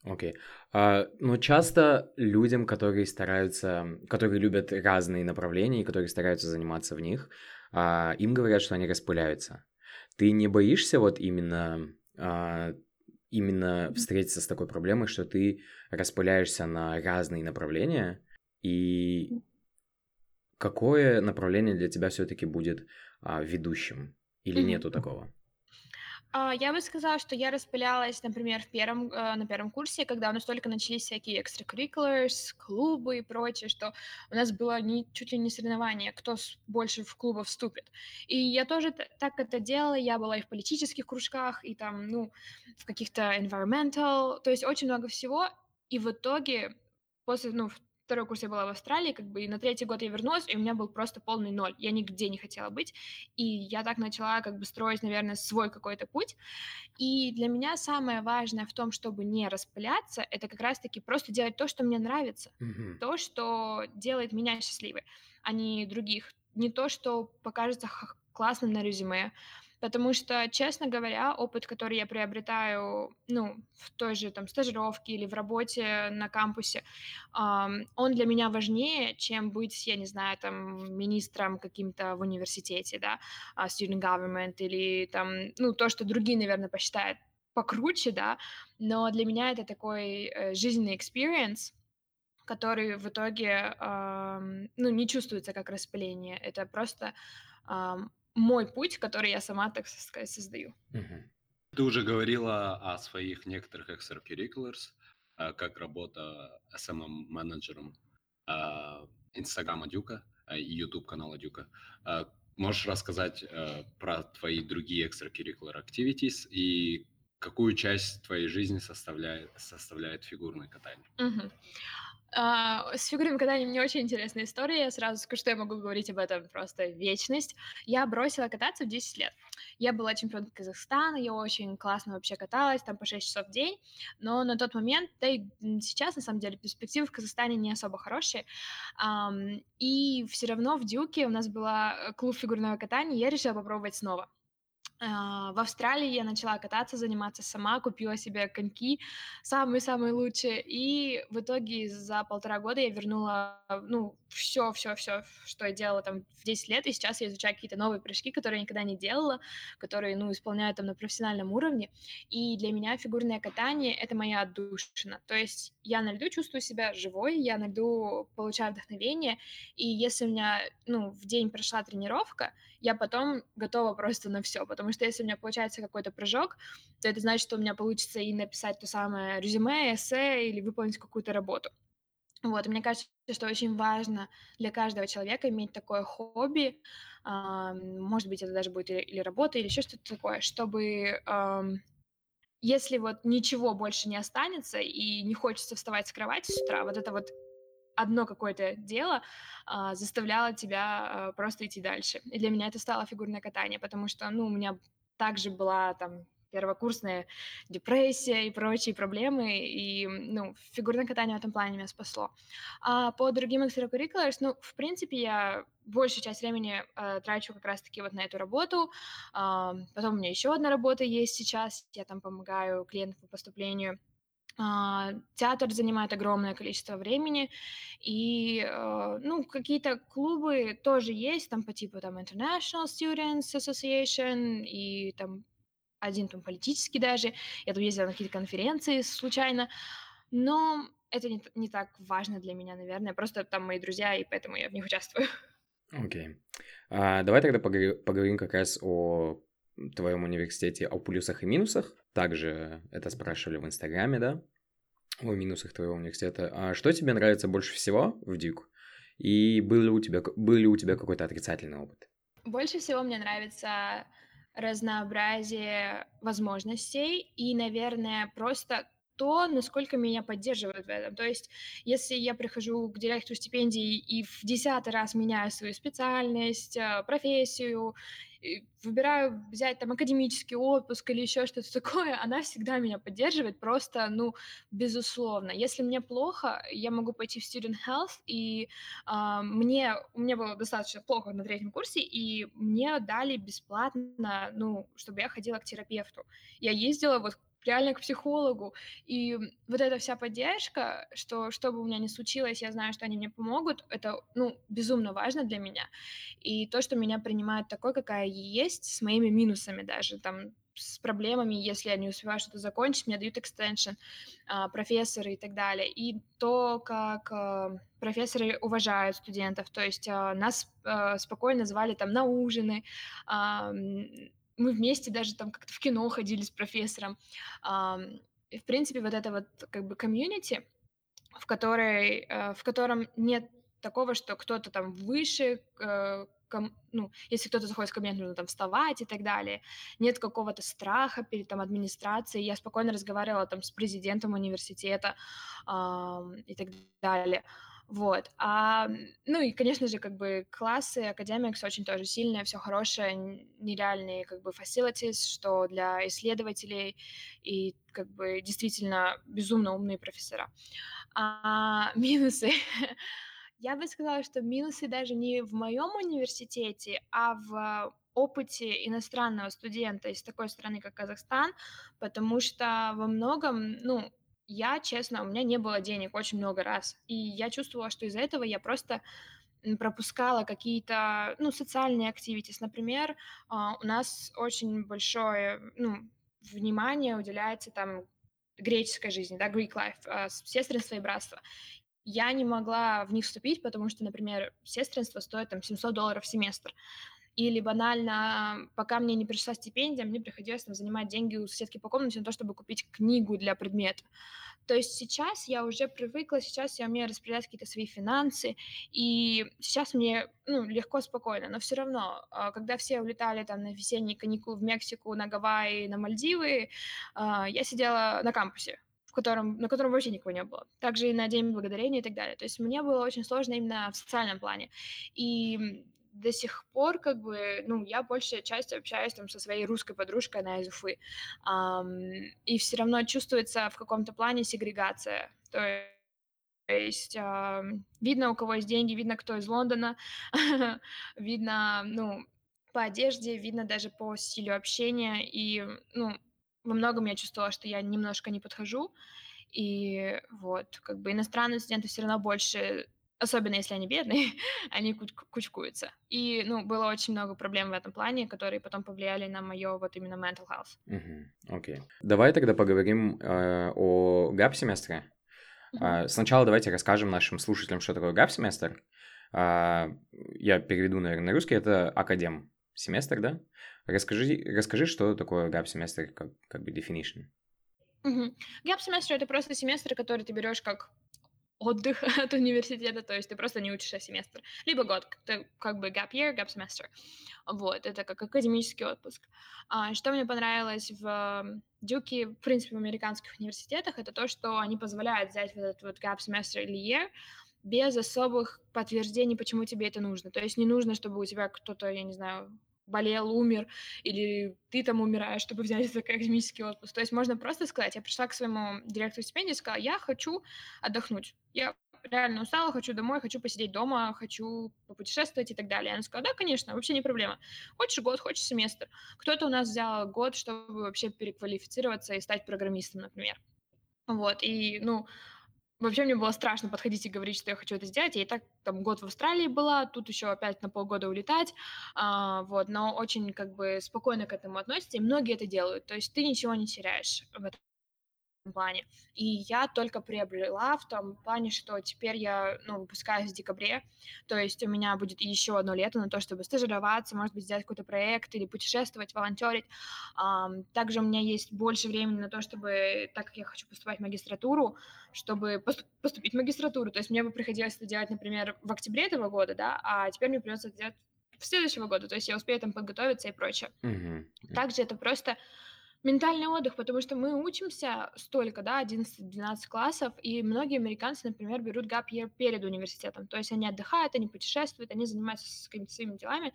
Окей. Okay. А, но часто людям, которые стараются, которые любят разные направления и которые стараются заниматься в них, а, им говорят, что они распыляются. Ты не боишься вот именно а, именно встретиться с такой проблемой, что ты распыляешься на разные направления, и какое направление для тебя все-таки будет а, ведущим? Или нету такого? А, я бы сказала, что я распылялась, например, в первом, э, на первом курсе, когда у нас только начались всякие extracurriculars, клубы и прочее, что у нас было не, чуть ли не соревнование, кто больше в клубов вступит. И я тоже так это делала, я была и в политических кружках, и там, ну, в каких-то environmental, то есть очень много всего, И в итоге после, ну, второй курс я была в Австралии, как бы, и на третий год я вернулась, и у меня был просто полный ноль. Я нигде не хотела быть. И я так начала как бы строить, наверное, свой какой-то путь. И для меня самое важное в том, чтобы не распыляться, это как раз-таки просто делать то, что мне нравится. Мгм. То, что делает меня счастливой, а не других. Не то, что покажется классным на резюме. Потому что, честно говоря, опыт, который я приобретаю, ну, в той же там стажировке или в работе на кампусе, ам, он для меня важнее, чем быть, я не знаю, там, министром каким-то в университете, да, а, student government или там, ну, то, что другие, наверное, посчитают покруче, да, но для меня это такой э, жизненный experience, который в итоге, ам, ну, не чувствуется как распыление. Это просто мой путь, который я сама, так сказать, создаю. Мгм. Ты уже говорила о своих некоторых extracurriculars, а, как работа SMM-менеджером Инстаграма Дюка и YouTube канала Дюка. Можешь рассказать э, про твои другие extracurricular activities и какую часть твоей жизни составляет, составляет фигурное катание? Мгм. А, с фигурным катанием не очень интересная история. Я сразу скажу, что я могу говорить об этом просто вечность. Я бросила кататься в 10 лет. Я была чемпионкой Казахстана, я очень классно вообще каталась, там по 6 часов в день, но на тот момент, да и сейчас, на самом деле, перспективы в Казахстане не особо хорошие. И все равно в Дюке у нас была клуб фигурного катания, я решила попробовать снова. А, В Австралии я начала кататься, заниматься сама, купила себе коньки, самые-самые лучшие, и в итоге за полтора года я вернула, ну, все, все, все, что я делала там в 10 лет, и сейчас я изучаю какие-то новые прыжки, которые я никогда не делала, которые, ну, исполняю там на профессиональном уровне, и для меня фигурное катание — это моя отдушина, то есть я на льду чувствую себя живой, я на льду получаю вдохновение, и если у меня, ну, в день прошла тренировка, я потом готова просто на все, потому что если у меня получается какой-то прыжок, то это значит, что у меня получится и написать то самое резюме, эссе или выполнить какую-то работу. Вот, мне кажется, что очень важно для каждого человека иметь такое хобби, ам, может быть, это даже будет или, работа, или еще что-то такое, чтобы если вот ничего больше не останется и не хочется вставать с кровати с утра, вот это вот одно какое-то дело а, заставляло тебя а, просто идти дальше. И для меня это стало фигурное катание, потому что, ну, у меня также была там первокурсная депрессия и прочие проблемы, и, ну, фигурное катание в этом плане меня спасло. А по другим extracurriculars, ну, в принципе, я большую часть времени э, трачу как раз-таки вот на эту работу. А, потом у меня еще одна работа есть сейчас, я там помогаю клиентам по поступлению. А, театр занимает огромное количество времени, и, э, ну, какие-то клубы тоже есть, там по типу там International Students Association и там один там политический даже. Я там ездила на какие-то конференции случайно, но это не, не так важно для меня, наверное. Просто там мои друзья, и поэтому я в них участвую. Окей. А, давай тогда поговори- поговорим как раз о твоем университете, о плюсах и минусах. Также это спрашивали в Инстаграме, да? О минусах твоего университета. А что тебе нравится больше всего в Дюк? И был ли у тебя, был ли у тебя какой-то отрицательный опыт? Больше всего мне нравится разнообразие возможностей и, наверное, просто то, насколько меня поддерживают в этом. То есть, если я прихожу к директору стипендий и в десятый раз меняю свою специальность, э, профессию, выбираю взять там академический отпуск или еще что-то такое, она всегда меня поддерживает, просто, ну, безусловно. Если мне плохо, я могу пойти в Student Health, и а, мне, мне было достаточно плохо на третьем курсе, и мне дали бесплатно, ну, чтобы я ходила к терапевту. Я ездила вот реально к психологу. И вот эта вся поддержка, что что бы у меня ни случилось, я знаю, что они мне помогут, это, ну, безумно важно для меня. И то, что меня принимают такой, какая я есть, с моими минусами даже, там, с проблемами, если я не успеваю что-то закончить, мне дают экстеншн, а, профессоры и так далее. И то, как а, профессоры уважают студентов, то есть а, нас а, спокойно звали там на ужины, а, мы вместе даже там как-то в кино ходили с профессором. И, в принципе, вот это вот как бы комьюнити, в которой, э, в котором нет такого, что кто-то там выше, э, ком- ну, если кто-то заходит в кабинет, нужно там вставать и так далее. Нет какого-то страха перед там администрацией. Я спокойно разговаривала там с президентом университета ам, и так далее. Вот. А, ну и, конечно же, как бы классы, академикс очень тоже сильные, все хорошее, нереальные как бы facilities, что для исследователей и как бы действительно безумно умные профессора. А минусы. Я бы сказала, что минусы даже не в моем университете, а в опыте иностранного студента из такой страны, как Казахстан, потому что во многом, ну, я, честно, у меня не было денег очень много раз. И я чувствовала, что из-за этого я просто пропускала какие-то, ну, социальные активити. Например, а, у нас очень большое, ну, внимание уделяется там греческой жизни, да, Greek life, а, сестринство и братство. Я не могла в них вступить, потому что, например, сестринство стоит там 700 долларов в семестр. Или банально, пока мне не пришла стипендия, мне приходилось там занимать деньги у соседки по комнате на то, чтобы купить книгу для предмета. То есть сейчас я уже привыкла, сейчас я умею распределять какие-то свои финансы, и сейчас мне ну, легко, спокойно. Но все равно, а, когда все улетали там на весенние каникулы в Мексику, на Гавайи, на Мальдивы, а, я сидела на кампусе в котором, на котором вообще никого не было. Также и на День Благодарения и так далее. То есть мне было очень сложно именно в социальном плане. И до сих пор, как бы, ну, я большая часть общаюсь там со своей русской подружкой, она из Уфы, um, и все равно чувствуется в каком-то плане сегрегация, то есть э, видно, у кого есть деньги, видно, кто из Лондона, видно, ну, по одежде, видно даже по стилю общения, и, ну, во многом я чувствовала, что я немножко не подхожу, и вот, как бы иностранные студенты все равно больше особенно если они бедные, они кучкуются. И, ну, было очень много проблем в этом плане, которые потом повлияли на мое вот именно mental health. Окей. Okay. Давай тогда поговорим э, о гап-семестре. Uh-huh. Э, сначала давайте расскажем нашим слушателям, что такое гап-семестр. Э, я переведу, наверное, на русский. Это академ семестр, да? Расскажи, расскажи что такое гап-семестр, как, как бы definition. Угу. Гап-семестр — это просто семестр, который ты берешь как отдых от университета, то есть ты просто не учишься семестр. Либо год, ты как бы gap year, gap semester. Вот, это как академический отпуск. А, что мне понравилось в Дюке, в принципе, в американских университетах, это то, что они позволяют взять вот этот вот gap semester или year без особых подтверждений, почему тебе это нужно. То есть не нужно, чтобы у тебя кто-то, я не знаю, болел, умер, или ты там умираешь, чтобы взять этот академический отпуск. То есть можно просто сказать, я пришла к своему директору стипендии и сказала, я хочу отдохнуть. Я реально устала, хочу домой, хочу посидеть дома, хочу попутешествовать и так далее. Она сказала, да, конечно, вообще не проблема. Хочешь год, хочешь семестр. Кто-то у нас взял год, чтобы вообще переквалифицироваться и стать программистом, например. Вот, и, ну, Вообще мне было страшно подходить и говорить, что я хочу это сделать. Я и так там год в Австралии была, тут еще опять на полгода улетать, а, вот, но очень как бы спокойно к этому относится, и многие это делают. То есть ты ничего не теряешь в этом плане. И я только приобрела в том плане, что теперь я, ну, выпускаюсь в декабре, то есть у меня будет еще одно лето на то, чтобы стажироваться, может быть, сделать какой-то проект или путешествовать, волонтерить. Также у меня есть больше времени на то, чтобы, так как я хочу поступать в магистратуру, чтобы поступить в магистратуру, то есть мне бы приходилось это делать, например, в октябре этого года, да, а теперь мне придется это делать в следующего года, то есть я успею там подготовиться и прочее. Mm-hmm. Также это просто Ментальный отдых, потому что мы учимся столько, да, 11-12 классов, и многие американцы, например, берут gap year перед университетом, то есть они отдыхают, они путешествуют, они занимаются какими-то своими делами.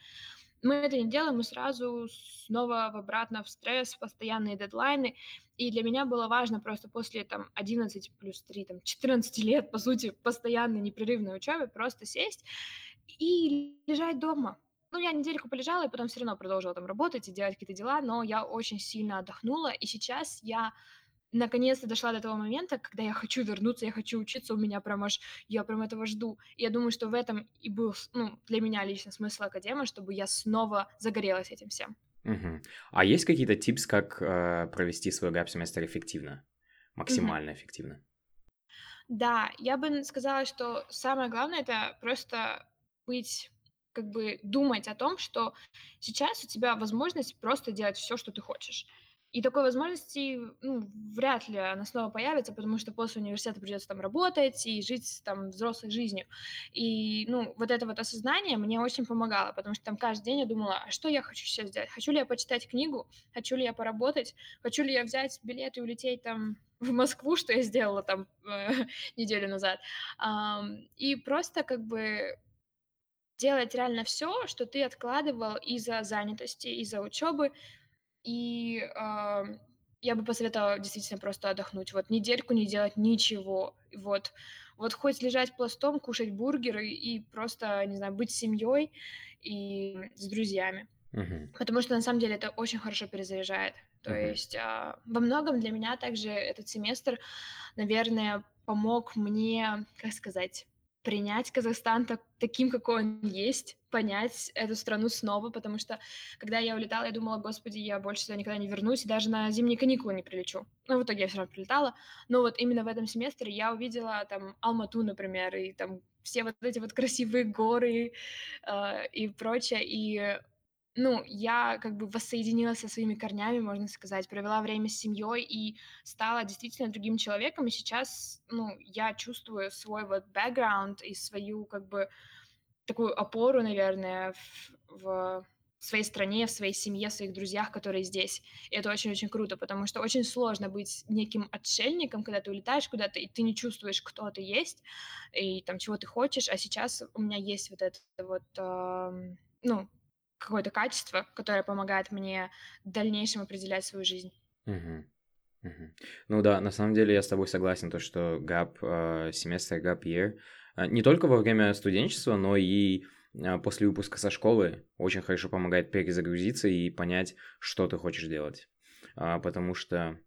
Мы это не делаем, мы сразу снова обратно в стресс, постоянные дедлайны, и для меня было важно просто после там 11 плюс 3, там 14 лет, по сути, постоянной непрерывной учебы, просто сесть и лежать дома, ну, я недельку полежала, и потом все равно продолжила там работать и делать какие-то дела, но я очень сильно отдохнула, и сейчас я наконец-то дошла до того момента, когда я хочу вернуться, я хочу учиться, у меня прям аж, я прям этого жду. И я думаю, что в этом и был, ну, для меня лично смысл академии, чтобы я снова загорелась этим всем. Угу. А есть какие-то типс, как э, провести свой гап-семестр эффективно, максимально угу. эффективно? Да, я бы сказала, что самое главное это просто быть как бы думать о том, что сейчас у тебя возможность просто делать все, что ты хочешь. И такой возможности, ну, вряд ли она снова появится, потому что после университета придется там работать и жить там взрослой жизнью. И, ну, вот это вот осознание мне очень помогало, потому что там каждый день я думала, а что я хочу сейчас сделать? Хочу ли я почитать книгу? Хочу ли я поработать? Хочу ли я взять билет и улететь там в Москву, что я сделала там э, неделю назад. И просто как бы делать реально все, что ты откладывал из-за занятости, из-за учебы, и а, я бы посоветовала действительно просто отдохнуть. Вот недельку не делать ничего. Вот, вот хоть лежать пластом, кушать бургеры и просто, не знаю, быть семьей и с друзьями. Мгм. Потому что на самом деле это очень хорошо перезаряжает. То Мгм. есть а, во многом для меня также этот семестр, наверное, помог мне, как сказать, принять Казахстан так, таким, какой он есть, понять эту страну снова, потому что когда я улетала, я думала, господи, я больше сюда никогда не вернусь, и даже на зимние каникулы не прилечу. Но в итоге я все равно прилетала. Но вот именно в этом семестре я увидела там Алмату, например, и там все вот эти вот красивые горы э, и прочее, и ну, я как бы воссоединилась со своими корнями, можно сказать, провела время с семьей и стала действительно другим человеком. И сейчас, ну, я чувствую свой вот бэкграунд и свою как бы такую опору, наверное, в, в своей стране, в своей семье, в своих друзьях, которые здесь. И это очень-очень круто, потому что очень сложно быть неким отшельником, когда ты улетаешь куда-то, и ты не чувствуешь, кто ты есть, и там чего ты хочешь. А сейчас у меня есть вот это вот, э, ну, какое-то качество, которое помогает мне в дальнейшем определять свою жизнь. Мгм. Мгм. Ну да, на самом деле я с тобой согласен, то, что gap, э, семестр, gap year, э, не только во время студенчества, но и э, после выпуска со школы очень хорошо помогает перезагрузиться и понять, что ты хочешь делать. А, потому что,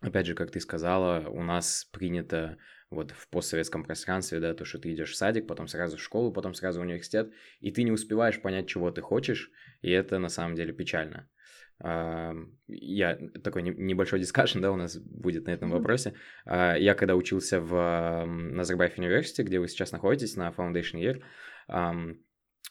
опять же, как ты сказала, у нас принято вот в постсоветском пространстве, да, то, что ты идешь в садик, потом сразу в школу, потом сразу в университет, и ты не успеваешь понять, чего ты хочешь, и это на самом деле печально. Я такой небольшой дискашн, да, у нас будет на этом вопросе. А, я когда учился в Назарбаев университете, где вы сейчас находитесь, на Foundation Year,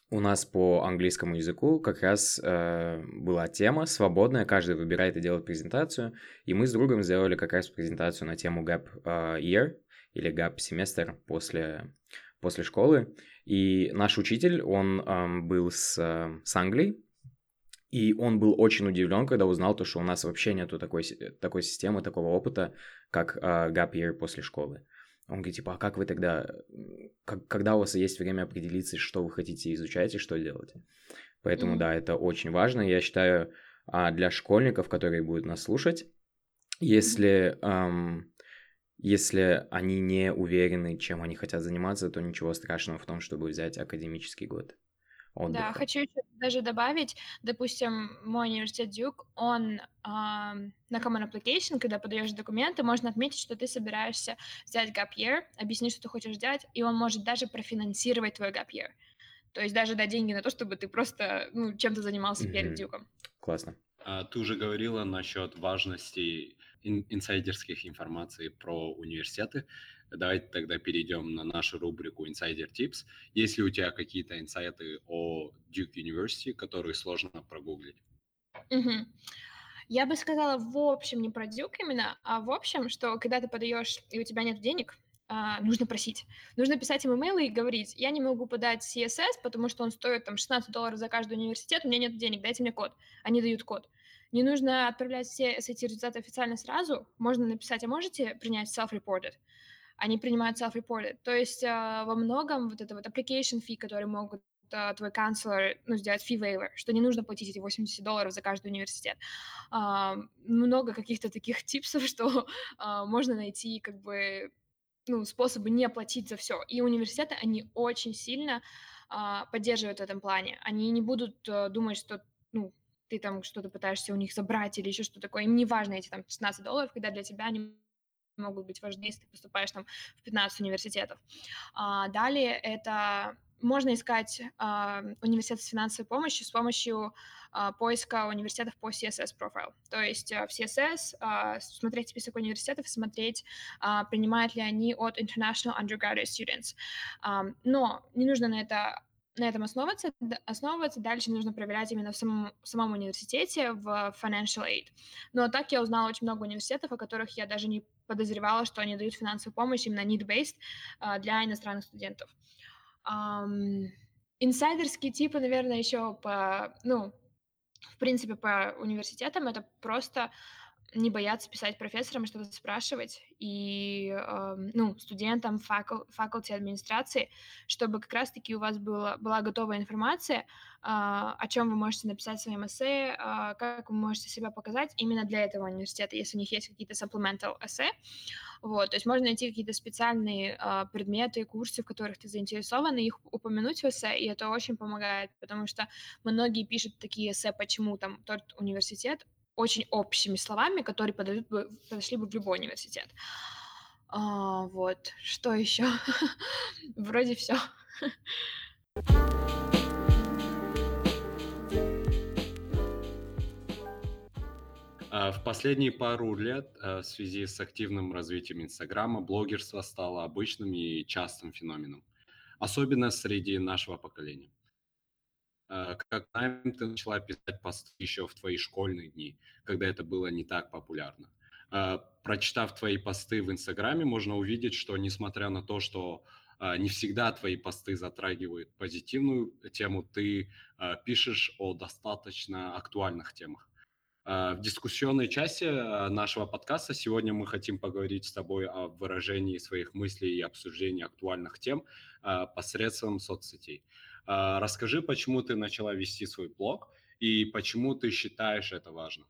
у нас по английскому языку как раз э, была тема свободная, каждый выбирает и делает презентацию, и мы с другом сделали как раз презентацию на тему Gap э, Year, или гап-семестр после, после школы. И наш учитель, он эм, был с, э, с Англии, и он был очень удивлен, когда узнал то, что у нас вообще нету такой, такой системы, такого опыта, как э, gap year после школы. Он говорит, типа, а как вы тогда, как, когда у вас есть время определиться, что вы хотите изучать и что делать? Поэтому, mm-hmm. да, это очень важно. Я считаю, а для школьников, которые будут нас слушать, если эм, если они не уверены, чем они хотят заниматься, то ничего страшного в том, чтобы взять академический год. Отдыха. Да, хочу еще даже добавить, допустим, мой университет Дюк, он э, на Common Application, когда подаешь документы, можно отметить, что ты собираешься взять gap year, объяснить, что ты хочешь сделать, и он может даже профинансировать твой gap year. То есть даже дать деньги на то, чтобы ты просто ну, чем-то занимался mm-hmm. перед Дюком. Классно. А, ты уже говорила насчет важности инсайдерских информаций про университеты. Давайте тогда перейдем на нашу рубрику Insider Tips. Есть ли у тебя какие-то инсайты о Duke University, которые сложно прогуглить? Угу. Я бы сказала в общем не про Duke именно, а в общем, что когда ты подаешь и у тебя нет денег, а, нужно просить. Нужно писать им имейлы и говорить, я не могу подать CSS, потому что он стоит там 16 долларов за каждый университет, у меня нет денег, дайте мне код. Они дают код. Не нужно отправлять все эти результаты официально сразу. Можно написать, а можете принять self-reported? Они принимают self-reported. То есть э, во многом вот это вот application fee, который могут э, твой канцлер ну, сделать fee waiver, что не нужно платить эти 80 долларов за каждый университет. Uh, много каких-то таких типсов, что uh, можно найти как бы ну, способы не платить за все. И университеты, они очень сильно uh, поддерживают в этом плане. Они не будут uh, думать, что ну, ты там что-то пытаешься у них забрать или еще что такое. Им не важно эти там 16 долларов, когда для тебя они могут быть важны, если ты поступаешь там в 15 университетов. А, далее это можно искать а, университет с финансовой помощью с помощью а, поиска университетов по CSS профиль. То есть а, в CSS а, смотреть список университетов смотреть, а, принимают ли они от International Undergraduate Students. А, но не нужно на это на этом основываться, основываться. Дальше нужно проверять именно в самом, в самом университете, в Financial Aid. Но так я узнала очень много университетов, о которых я даже не подозревала, что они дают финансовую помощь именно need-based uh, для иностранных студентов. Инсайдерские типы, наверное, еще по, ну, в принципе, по университетам это просто не бояться писать профессорам и что-то спрашивать, и, э, ну, студентам, факул, факулте администрации, чтобы как раз-таки у вас была, была готовая информация, э, о чем вы можете написать в своем эссе, э, как вы можете себя показать именно для этого университета, если у них есть какие-то supplemental эссе. Вот, то есть можно найти какие-то специальные э, предметы, курсы, в которых ты заинтересован, и их упомянуть в эссе, и это очень помогает, потому что многие пишут такие эссе, почему там тот университет очень общими словами, которые подойдут бы, подошли бы в любой университет. А, вот, что еще? Вроде все. А, в последние пару лет а, в связи с активным развитием Инстаграма блогерство стало обычным и частым феноменом, особенно среди нашего поколения. А, как знаем, ты начала писать посты еще в твои школьные дни, когда это было не так популярно. А, прочитав твои посты в Инстаграме, можно увидеть, что несмотря на то, что а, не всегда твои посты затрагивают позитивную тему, ты пишешь о достаточно актуальных темах. В дискуссионной части нашего подкаста сегодня мы хотим поговорить с тобой о выражении своих мыслей и обсуждении актуальных тем посредством соцсетей. А, расскажи, почему ты начала вести свой блог и почему ты считаешь это важным.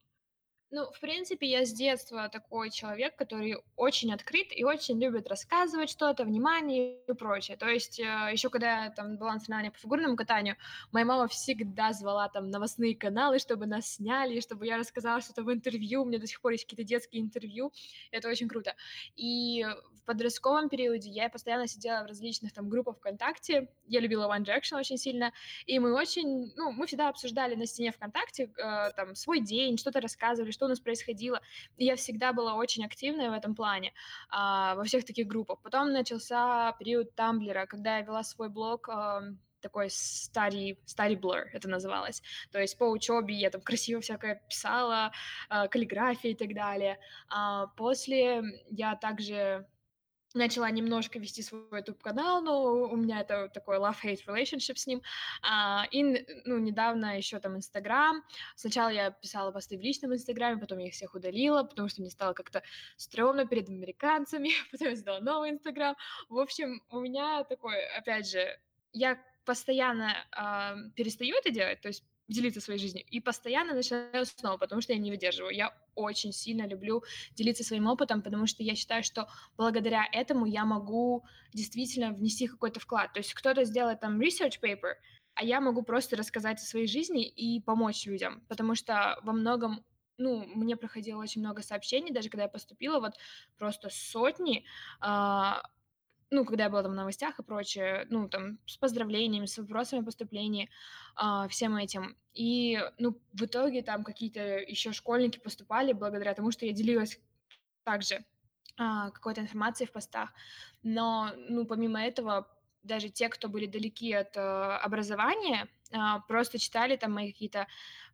Ну, в принципе, я с детства такой человек, который очень открыт и очень любит рассказывать что-то, внимание и прочее. То есть э, еще когда я там была на финале по фигурному катанию, моя мама всегда звала там новостные каналы, чтобы нас сняли, чтобы я рассказала что-то в интервью. У меня до сих пор есть какие-то детские интервью. Это очень круто. И в подростковом периоде я постоянно сидела в различных там группах ВКонтакте. Я любила One Direction очень сильно. И мы очень, ну, мы всегда обсуждали на стене ВКонтакте э, там свой день, что-то рассказывали, что у нас происходило. И я всегда была очень активная в этом плане, а, во всех таких группах. Потом начался период Тамблера, когда я вела свой блог а, такой study, study blur это называлось. То есть по учебе я там красиво всякое писала, э, каллиграфия и так далее. А после я также начала немножко вести свой YouTube-канал, но у меня это такой love-hate relationship с ним. А, и, ну, недавно еще там Инстаграм. Сначала я писала посты в личном Инстаграме, потом я их всех удалила, потому что мне стало как-то стрёмно перед американцами, потом я сделала новый Инстаграм. В общем, у меня такой, опять же, я постоянно э, перестаю это делать, то есть делиться своей жизнью. И постоянно начинаю снова, потому что я не выдерживаю. Я очень сильно люблю делиться своим опытом, потому что я считаю, что благодаря этому я могу действительно внести какой-то вклад. То есть кто-то сделает там research paper, а я могу просто рассказать о своей жизни и помочь людям, потому что во многом ну, мне проходило очень много сообщений, даже когда я поступила, вот просто сотни, э, ну, когда я была там в новостях и прочее, ну, там, с поздравлениями, с вопросами о поступлении, э, всем этим. И, ну, в итоге там какие-то еще школьники поступали благодаря тому, что я делилась также э, какой-то информацией в постах. Но, ну, помимо этого, даже те, кто были далеки от э, образования, э, просто читали там мои какие-то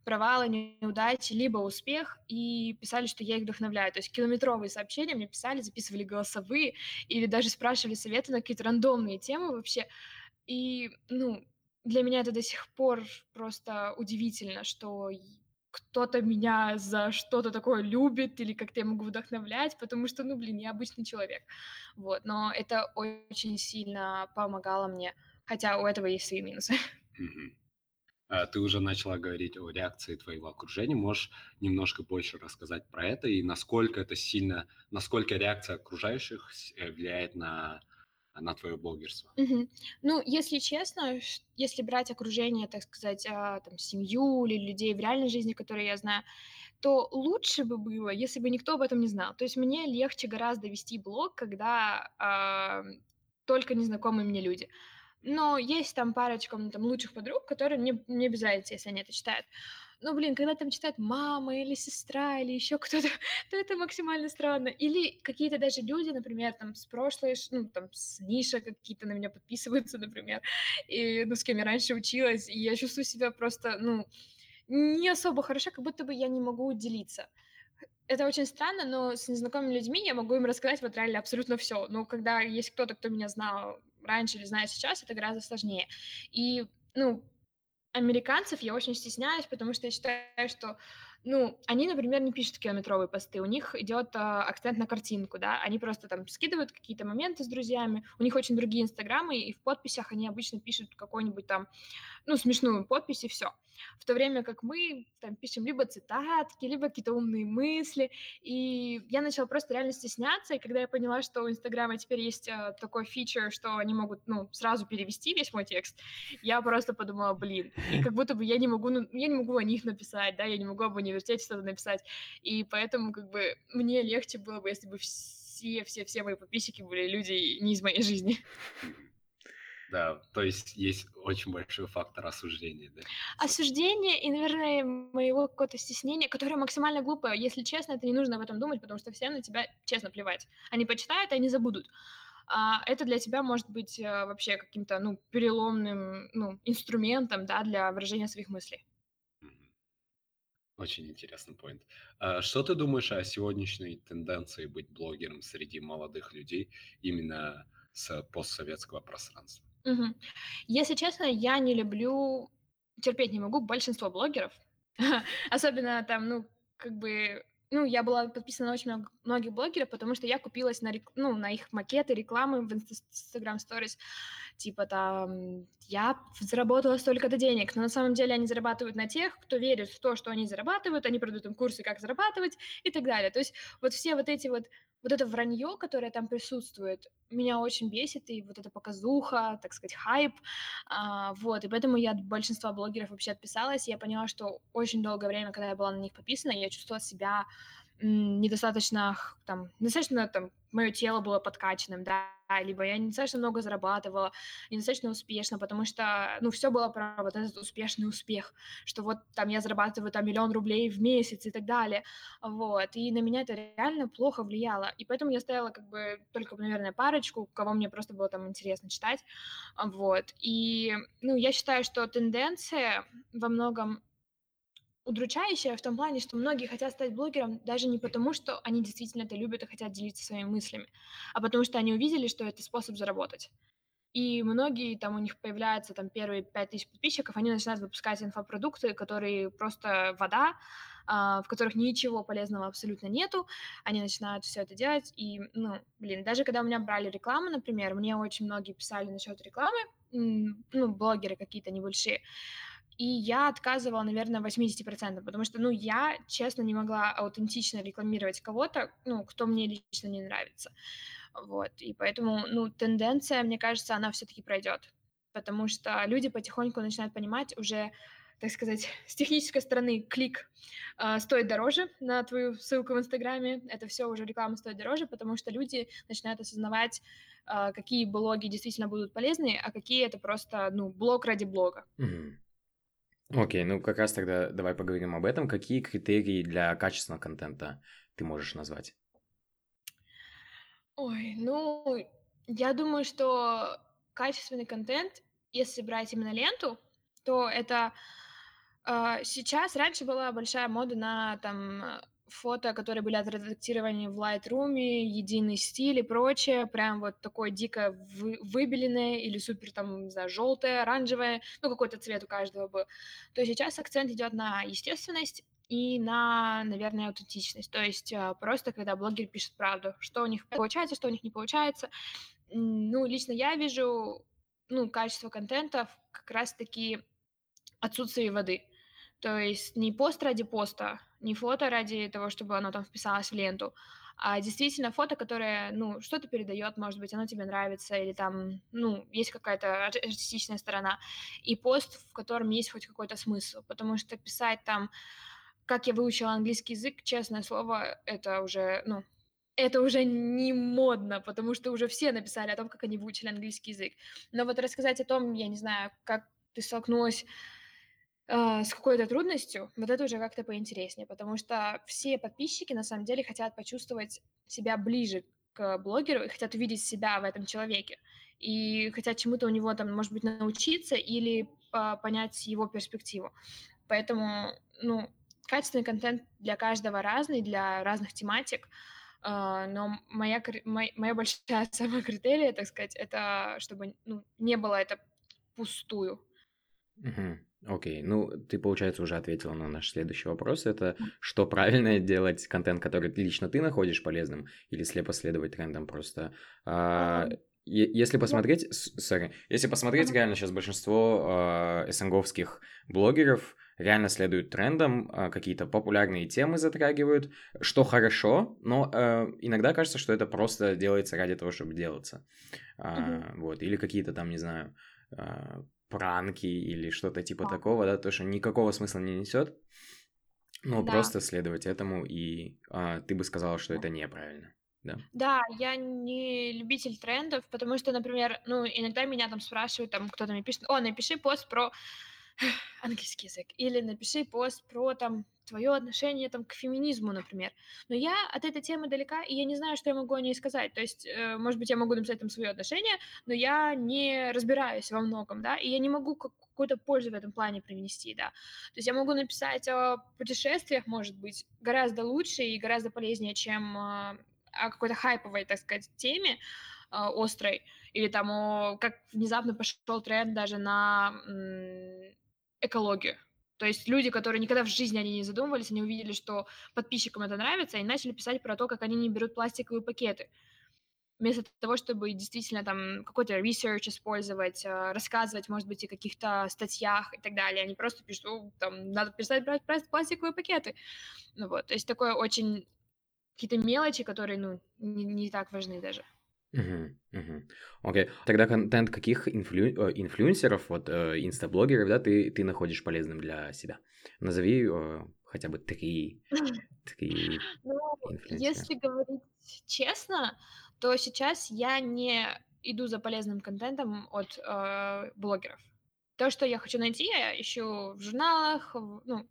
провалы, неудачи, либо успех, и писали, что я их вдохновляю. То есть километровые сообщения мне писали, записывали голосовые, или даже спрашивали советы на какие-то рандомные темы вообще. И, ну, для меня это до сих пор просто удивительно, что кто-то меня за что-то такое любит или как-то я могу вдохновлять, потому что, ну, блин, я обычный человек. Вот, но это очень сильно помогало мне, хотя у этого есть свои минусы. А, ты уже начала говорить о реакции твоего окружения. Можешь немножко больше рассказать про это и насколько это сильно, насколько реакция окружающих э, влияет на на твое блогерство? Мгм. Ну, если честно, если брать окружение, так сказать, а, там, семью или людей в реальной жизни, которые я знаю, то лучше бы было, если бы никто об этом не знал. То есть мне легче гораздо вести блог, когда а, только незнакомые мне люди. Но есть там парочка там, лучших подруг, которые мне, мне разницы, если они это читают. Ну, блин, когда там читает мама или сестра или еще кто-то, то это максимально странно. Или какие-то даже люди, например, там с прошлой, ну, там с Ниша какие-то на меня подписываются, например, и, ну, с кем я раньше училась, и я чувствую себя просто, ну, не особо хорошо, как будто бы я не могу делиться. Это очень странно, но с незнакомыми людьми я могу им рассказать вот реально абсолютно все. Но когда есть кто-то, кто меня знал раньше или знает сейчас, это гораздо сложнее. И, ну, американцев я очень стесняюсь, потому что я считаю, что, ну, они, например, не пишут километровые посты, у них идет а, акцент на картинку, да, они просто там скидывают какие-то моменты с друзьями, у них очень другие инстаграмы, и в подписях они обычно пишут какой-нибудь там, ну, смешную подпись, и все. В то время как мы там пишем либо цитатки, либо какие-то умные мысли, и я начала просто реально стесняться, и когда я поняла, что у Инстаграма теперь есть а, такой фичер, что они могут, ну, сразу перевести весь мой текст, я просто подумала, блин, и как будто бы я не могу, ну, я не могу о них написать, да, я не могу об университете что-то написать, и поэтому как бы мне легче было бы, если бы все, все, все мои подписчики были люди не из моей жизни. Да, то есть есть очень большой фактор осуждения, да? Осуждение и, наверное, моего какого-то стеснения, которое максимально глупое. Если честно, это не нужно об этом думать, потому что всем на тебя честно плевать. Они почитают, и они забудут. А это для тебя может быть э, вообще каким-то, ну, переломным, ну, инструментом, да, для выражения своих мыслей. Очень интересный поинт. А что ты думаешь о сегодняшней тенденции быть блогером среди молодых людей именно с постсоветского пространства? Мгм. Если честно, я не люблю, терпеть не могу большинство блогеров. Особенно там, ну, как бы, ну, я была подписана на очень много, многих блогеров, потому что я купилась на, рек- ну, на их макеты, рекламы в Instagram Stories. Типа там, я заработала столько-то денег, но на самом деле они зарабатывают на тех, кто верит в то, что они зарабатывают, они продают им курсы, как зарабатывать и так далее. То есть вот все вот эти вот вот это вранье, которое там присутствует, меня очень бесит, и вот эта показуха, так сказать, хайп, а, вот, и поэтому я от большинства блогеров вообще отписалась, я поняла, что очень долгое время, когда я была на них подписана, я чувствовала себя недостаточно, там, недостаточно, там, мое тело было подкачанным, да, либо я недостаточно много зарабатывала, недостаточно успешно, потому что, ну, все было про вот этот успешный успех, что вот там я зарабатываю там миллион рублей в месяц и так далее, вот, и на меня это реально плохо влияло, и поэтому я ставила как бы только, наверное, парочку, кого мне просто было там интересно читать, вот, и, ну, я считаю, что тенденция во многом удручающее в том плане, что многие хотят стать блогером даже не потому, что они действительно это любят и хотят делиться своими мыслями, а потому что они увидели, что это способ заработать. И многие, там у них появляются там первые 5000 подписчиков, они начинают выпускать инфопродукты, которые просто вода, а, в которых ничего полезного абсолютно нету. Они начинают все это делать. И, ну, блин, даже когда у меня брали рекламу, например, мне очень многие писали насчет рекламы, ну, блогеры какие-то небольшие, и я отказывала, наверное, 80%, потому что, ну, я, честно, не могла аутентично рекламировать кого-то, ну, кто мне лично не нравится. Вот, и поэтому, ну, тенденция, мне кажется, она все-таки пройдет, потому что люди потихоньку начинают понимать уже, так сказать, с технической стороны клик э, стоит дороже на твою ссылку в Инстаграме, это все уже реклама стоит дороже, потому что люди начинают осознавать, э, какие блоги действительно будут полезны, а какие это просто, ну, блог ради блога. Mm-hmm. Окей, ну как раз тогда давай поговорим об этом. Какие критерии для качественного контента ты можешь назвать? Ой, ну, я думаю, что качественный контент, если брать именно ленту, то это э, сейчас, раньше была большая мода на там фото, которые были отредактированы в Lightroom, единый стиль и прочее, прям вот такое дико вы, выбеленное или супер там, не знаю, желтое, оранжевое, ну какой-то цвет у каждого был, то сейчас акцент идет на естественность и на, наверное, аутентичность. То есть а, просто когда блогер пишет правду, что у них получается, что у них не получается. Ну, лично я вижу, ну, качество контента как раз-таки отсутствие воды. То есть не пост ради поста, не фото ради того, чтобы оно там вписалось в ленту, а действительно фото, которое, ну, что-то передает, может быть, оно тебе нравится, или там, ну, есть какая-то артистичная сторона, и пост, в котором есть хоть какой-то смысл, потому что писать там, как я выучила английский язык, честное слово, это уже, ну, это уже не модно, потому что уже все написали о том, как они выучили английский язык. Но вот рассказать о том, я не знаю, как ты столкнулась э, с какой-то трудностью, вот это уже как-то поинтереснее, потому что все подписчики на самом деле хотят почувствовать себя ближе к блогеру и хотят увидеть себя в этом человеке. И хотят чему-то у него там, может быть, научиться или э, понять его перспективу. Поэтому, ну, качественный контент для каждого разный, для разных тематик. Uh, но моя, моя, моя большая самая критерия, так сказать, это чтобы ну, не было это пустую. Угу. Окей, ну ты, получается, уже ответила на наш следующий вопрос. Это что правильно делать контент, который лично ты находишь полезным, или слепо следовать трендам просто? А, если посмотреть, sorry, если посмотреть реально сейчас большинство э, СНГовских блогеров реально следуют трендам, э, какие-то популярные темы затрагивают, что хорошо, но э, иногда кажется, что это просто делается ради того, чтобы делаться. Э, mm-hmm. Вот, или какие-то там, не знаю, пранки или что-то типа а. такого, да, то, что никакого смысла не несет, но да. просто следовать этому, и э, ты бы сказала, что это неправильно да. Да, я не любитель трендов, потому что, например, ну, иногда меня там спрашивают, там кто-то мне пишет, о, напиши пост про английский язык, или напиши пост про там твое отношение там к феминизму, например. Но я от этой темы далека, и я не знаю, что я могу о ней сказать. То есть, э, может быть, я могу написать там свое отношение, но я не разбираюсь во многом, да, и я не могу какую-то пользу в этом плане привнести, да. То есть я могу написать о путешествиях, может быть, гораздо лучше и гораздо полезнее, чем э, о какой-то хайповой, так сказать, теме э, острой, или там о, как внезапно пошел тренд даже на экологию. То есть люди, которые никогда в жизни они не задумывались, они увидели, что подписчикам это нравится, и начали писать про то, как они не берут пластиковые пакеты. Вместо того, чтобы действительно там какой-то research использовать, э, рассказывать, может быть, о каких-то статьях и так далее. Они просто пишут, там, надо перестать брать пластиковые пакеты. Ну вот, то есть такое очень какие-то мелочи, которые, ну, не, не так важны даже. Угу, угу. Окей. Тогда контент каких инфлю... Э, инфлюенсеров, вот э, инстаблогеров, да, ты, ты находишь полезным для себя? Назови э, хотя бы три, три ну, Если говорить честно, то сейчас я не иду за полезным контентом от э, блогеров. То, что я хочу найти, я ищу в журналах, в, ну,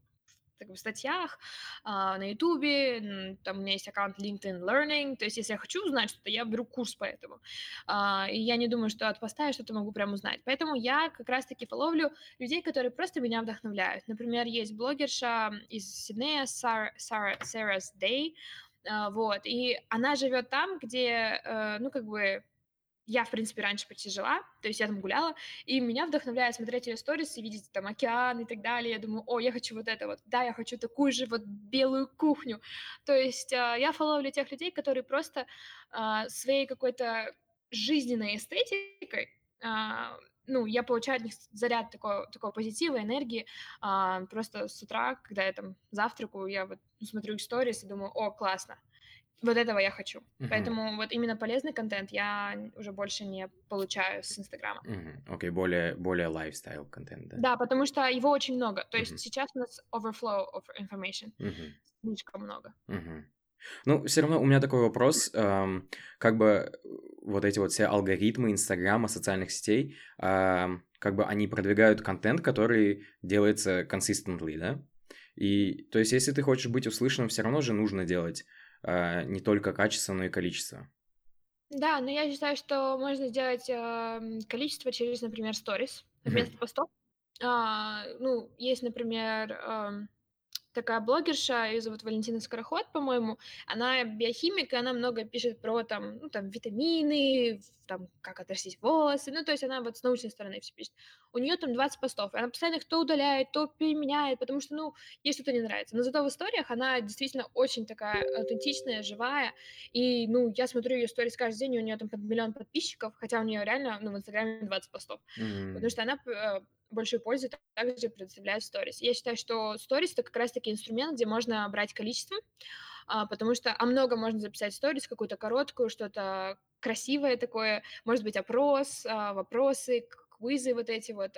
как бы, статьях, а, на Ютубе, там у меня есть аккаунт LinkedIn Learning, то есть если я хочу узнать что-то, я беру курс по этому. А, и я не думаю, что от поста я что-то могу прям узнать. Поэтому я как раз-таки половлю людей, которые просто меня вдохновляют. Например, есть блогерша из Сиднея, Сара, Сара, Sarah's Day, а, вот, и она живет там, где, э, ну, как бы я, в принципе, раньше почти жила, то есть я там гуляла, и меня вдохновляет смотреть ее сторис и видеть там океан и так далее. Я думаю, о, я хочу вот это вот, да, я хочу такую же вот белую кухню. То есть э, я фолловлю тех людей, которые просто э, своей какой-то жизненной эстетикой э, ну, я получаю от них заряд такого, такого позитива, энергии. А, просто с утра, когда я там завтракаю, я вот смотрю сторис и думаю, о, классно, вот этого я хочу. Uh-huh. Поэтому вот именно полезный контент я уже больше не получаю с Инстаграма. Окей, uh-huh. okay, более, более лайфстайл контент, да? Да, потому что его очень много. То есть uh-huh. сейчас у нас overflow of information. Uh-huh. Слишком много. Uh-huh. Ну, все равно у меня такой вопрос, эм, как бы вот эти вот все алгоритмы Инстаграма, социальных сетей, эм, как бы они продвигают контент, который делается consistently, да? И, то есть, если ты хочешь быть услышанным, все равно же нужно делать э, не только качество, но и количество. Да, но я считаю, что можно сделать э, количество через, например, сторис вместо mm-hmm. постов. А, ну, есть, например, э, такая блогерша, ее зовут Валентина Скороход, по-моему, она биохимик, и она много пишет про там, ну, там, витамины, там, как отрастить волосы, ну, то есть она вот с научной стороны все пишет. У нее там 20 постов, и она постоянно их то удаляет, то переменяет, потому что, ну, ей что-то не нравится. Но зато в историях она действительно очень такая аутентичная, живая, и, ну, я смотрю ее сторис каждый день, и у нее там под миллион подписчиков, хотя у нее реально, ну, в Инстаграме 20 постов, mm-hmm. потому что она большую пользу также предоставляет сторис. Я считаю, что сторис это как раз-таки инструмент, где можно брать количество, а, потому что о много можно записать сторис, какую-то короткую, что-то красивое такое, может быть, опрос, а, вопросы, квизы вот эти вот.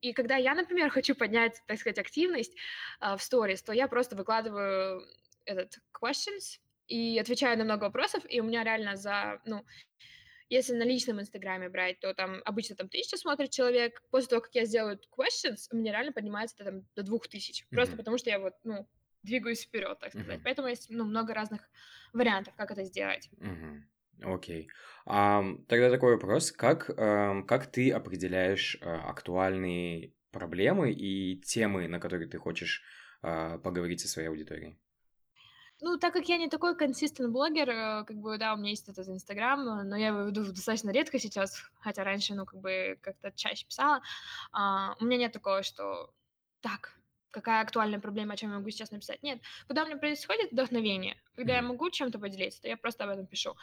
И когда я, например, хочу поднять, так сказать, активность а, в сторис, то я просто выкладываю этот questions, и отвечаю на много вопросов, и у меня реально за, ну, если на личном инстаграме брать, то там обычно там тысяча смотрит человек. После того, как я сделаю questions, у меня реально поднимается это там до двух тысяч. Mm-hmm. Просто потому что я вот, ну, двигаюсь вперед, так сказать. Mm-hmm. Поэтому есть ну, много разных вариантов, как это сделать. Mm-hmm. Окей. А, тогда такой вопрос. Как, а, как ты определяешь а, актуальные проблемы и темы, на которые ты хочешь а, поговорить со своей аудиторией? Ну, так как я не такой консистент блогер, э, как бы, да, у меня есть этот Инстаграм, но я его веду достаточно редко сейчас, хотя раньше, ну, как бы, как-то чаще писала. А, у меня нет такого, что так, какая актуальная проблема, о чем я могу сейчас написать. Нет, когда у меня происходит вдохновение, когда я могу чем-то поделиться, то я просто об этом пишу.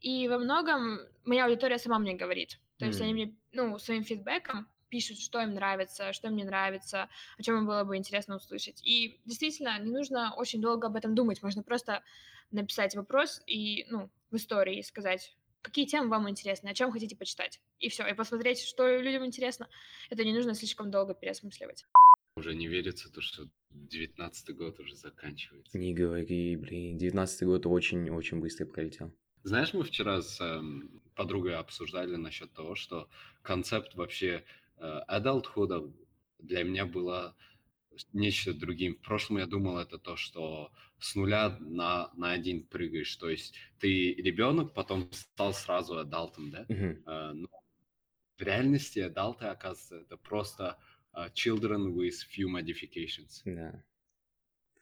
И во многом моя аудитория сама мне говорит. То есть они мне, ну, своим фидбэком пишут, что им нравится, что им не нравится, о чем им было бы интересно услышать. И действительно, не нужно очень долго об этом думать, можно просто написать вопрос и, ну, в истории сказать, какие темы вам интересны, о чем хотите почитать. И все, и посмотреть, что людям интересно. Это не нужно слишком долго переосмысливать. Уже не верится то, что девятнадцатый год уже заканчивается. Не говори, блин, девятнадцатый год очень-очень быстро пролетел. Знаешь, мы вчера с э, подругой обсуждали насчет того, что концепт вообще adulthood для меня было нечто другим. В прошлом я думал это то, что с нуля на, на один прыгаешь. То есть ты ребенок, потом стал сразу адалтом, да? Uh-huh. Но в реальности адалты, оказывается, это просто uh, children with few modifications. Yeah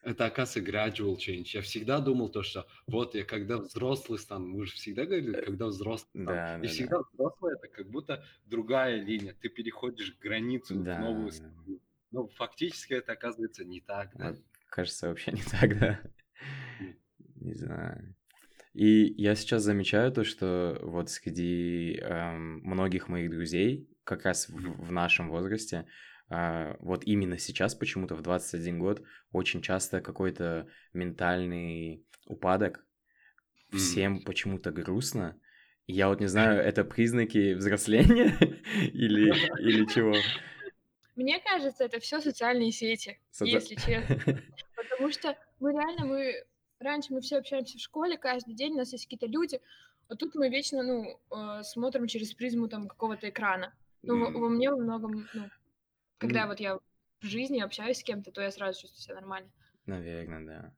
это, оказывается, gradual change. Я всегда думал то, что вот я когда взрослый стану, мы же всегда говорили, э, когда взрослый стану. Да, и да, всегда да. взрослый это как будто другая линия. Ты переходишь границу да, в новую страну. Но фактически это оказывается не так. Да? Вот, кажется, вообще не так, да. Не знаю. И я сейчас замечаю то, что вот среди эм, многих моих друзей, как раз в, в нашем возрасте, вот именно сейчас почему-то в 21 год очень часто какой-то ментальный упадок, всем mm. почему-то грустно. Я вот не знаю, это признаки взросления или, или чего? Мне кажется, это все социальные сети, Соци... если честно. Потому что мы реально, мы раньше мы все общаемся в школе каждый день, у нас есть какие-то люди, а тут мы вечно, ну, э, смотрим через призму там какого-то экрана. Ну, mm. во, во мне во многом, ну, когда вот я в жизни общаюсь с кем-то, то я сразу чувствую себя нормально. Наверное, да.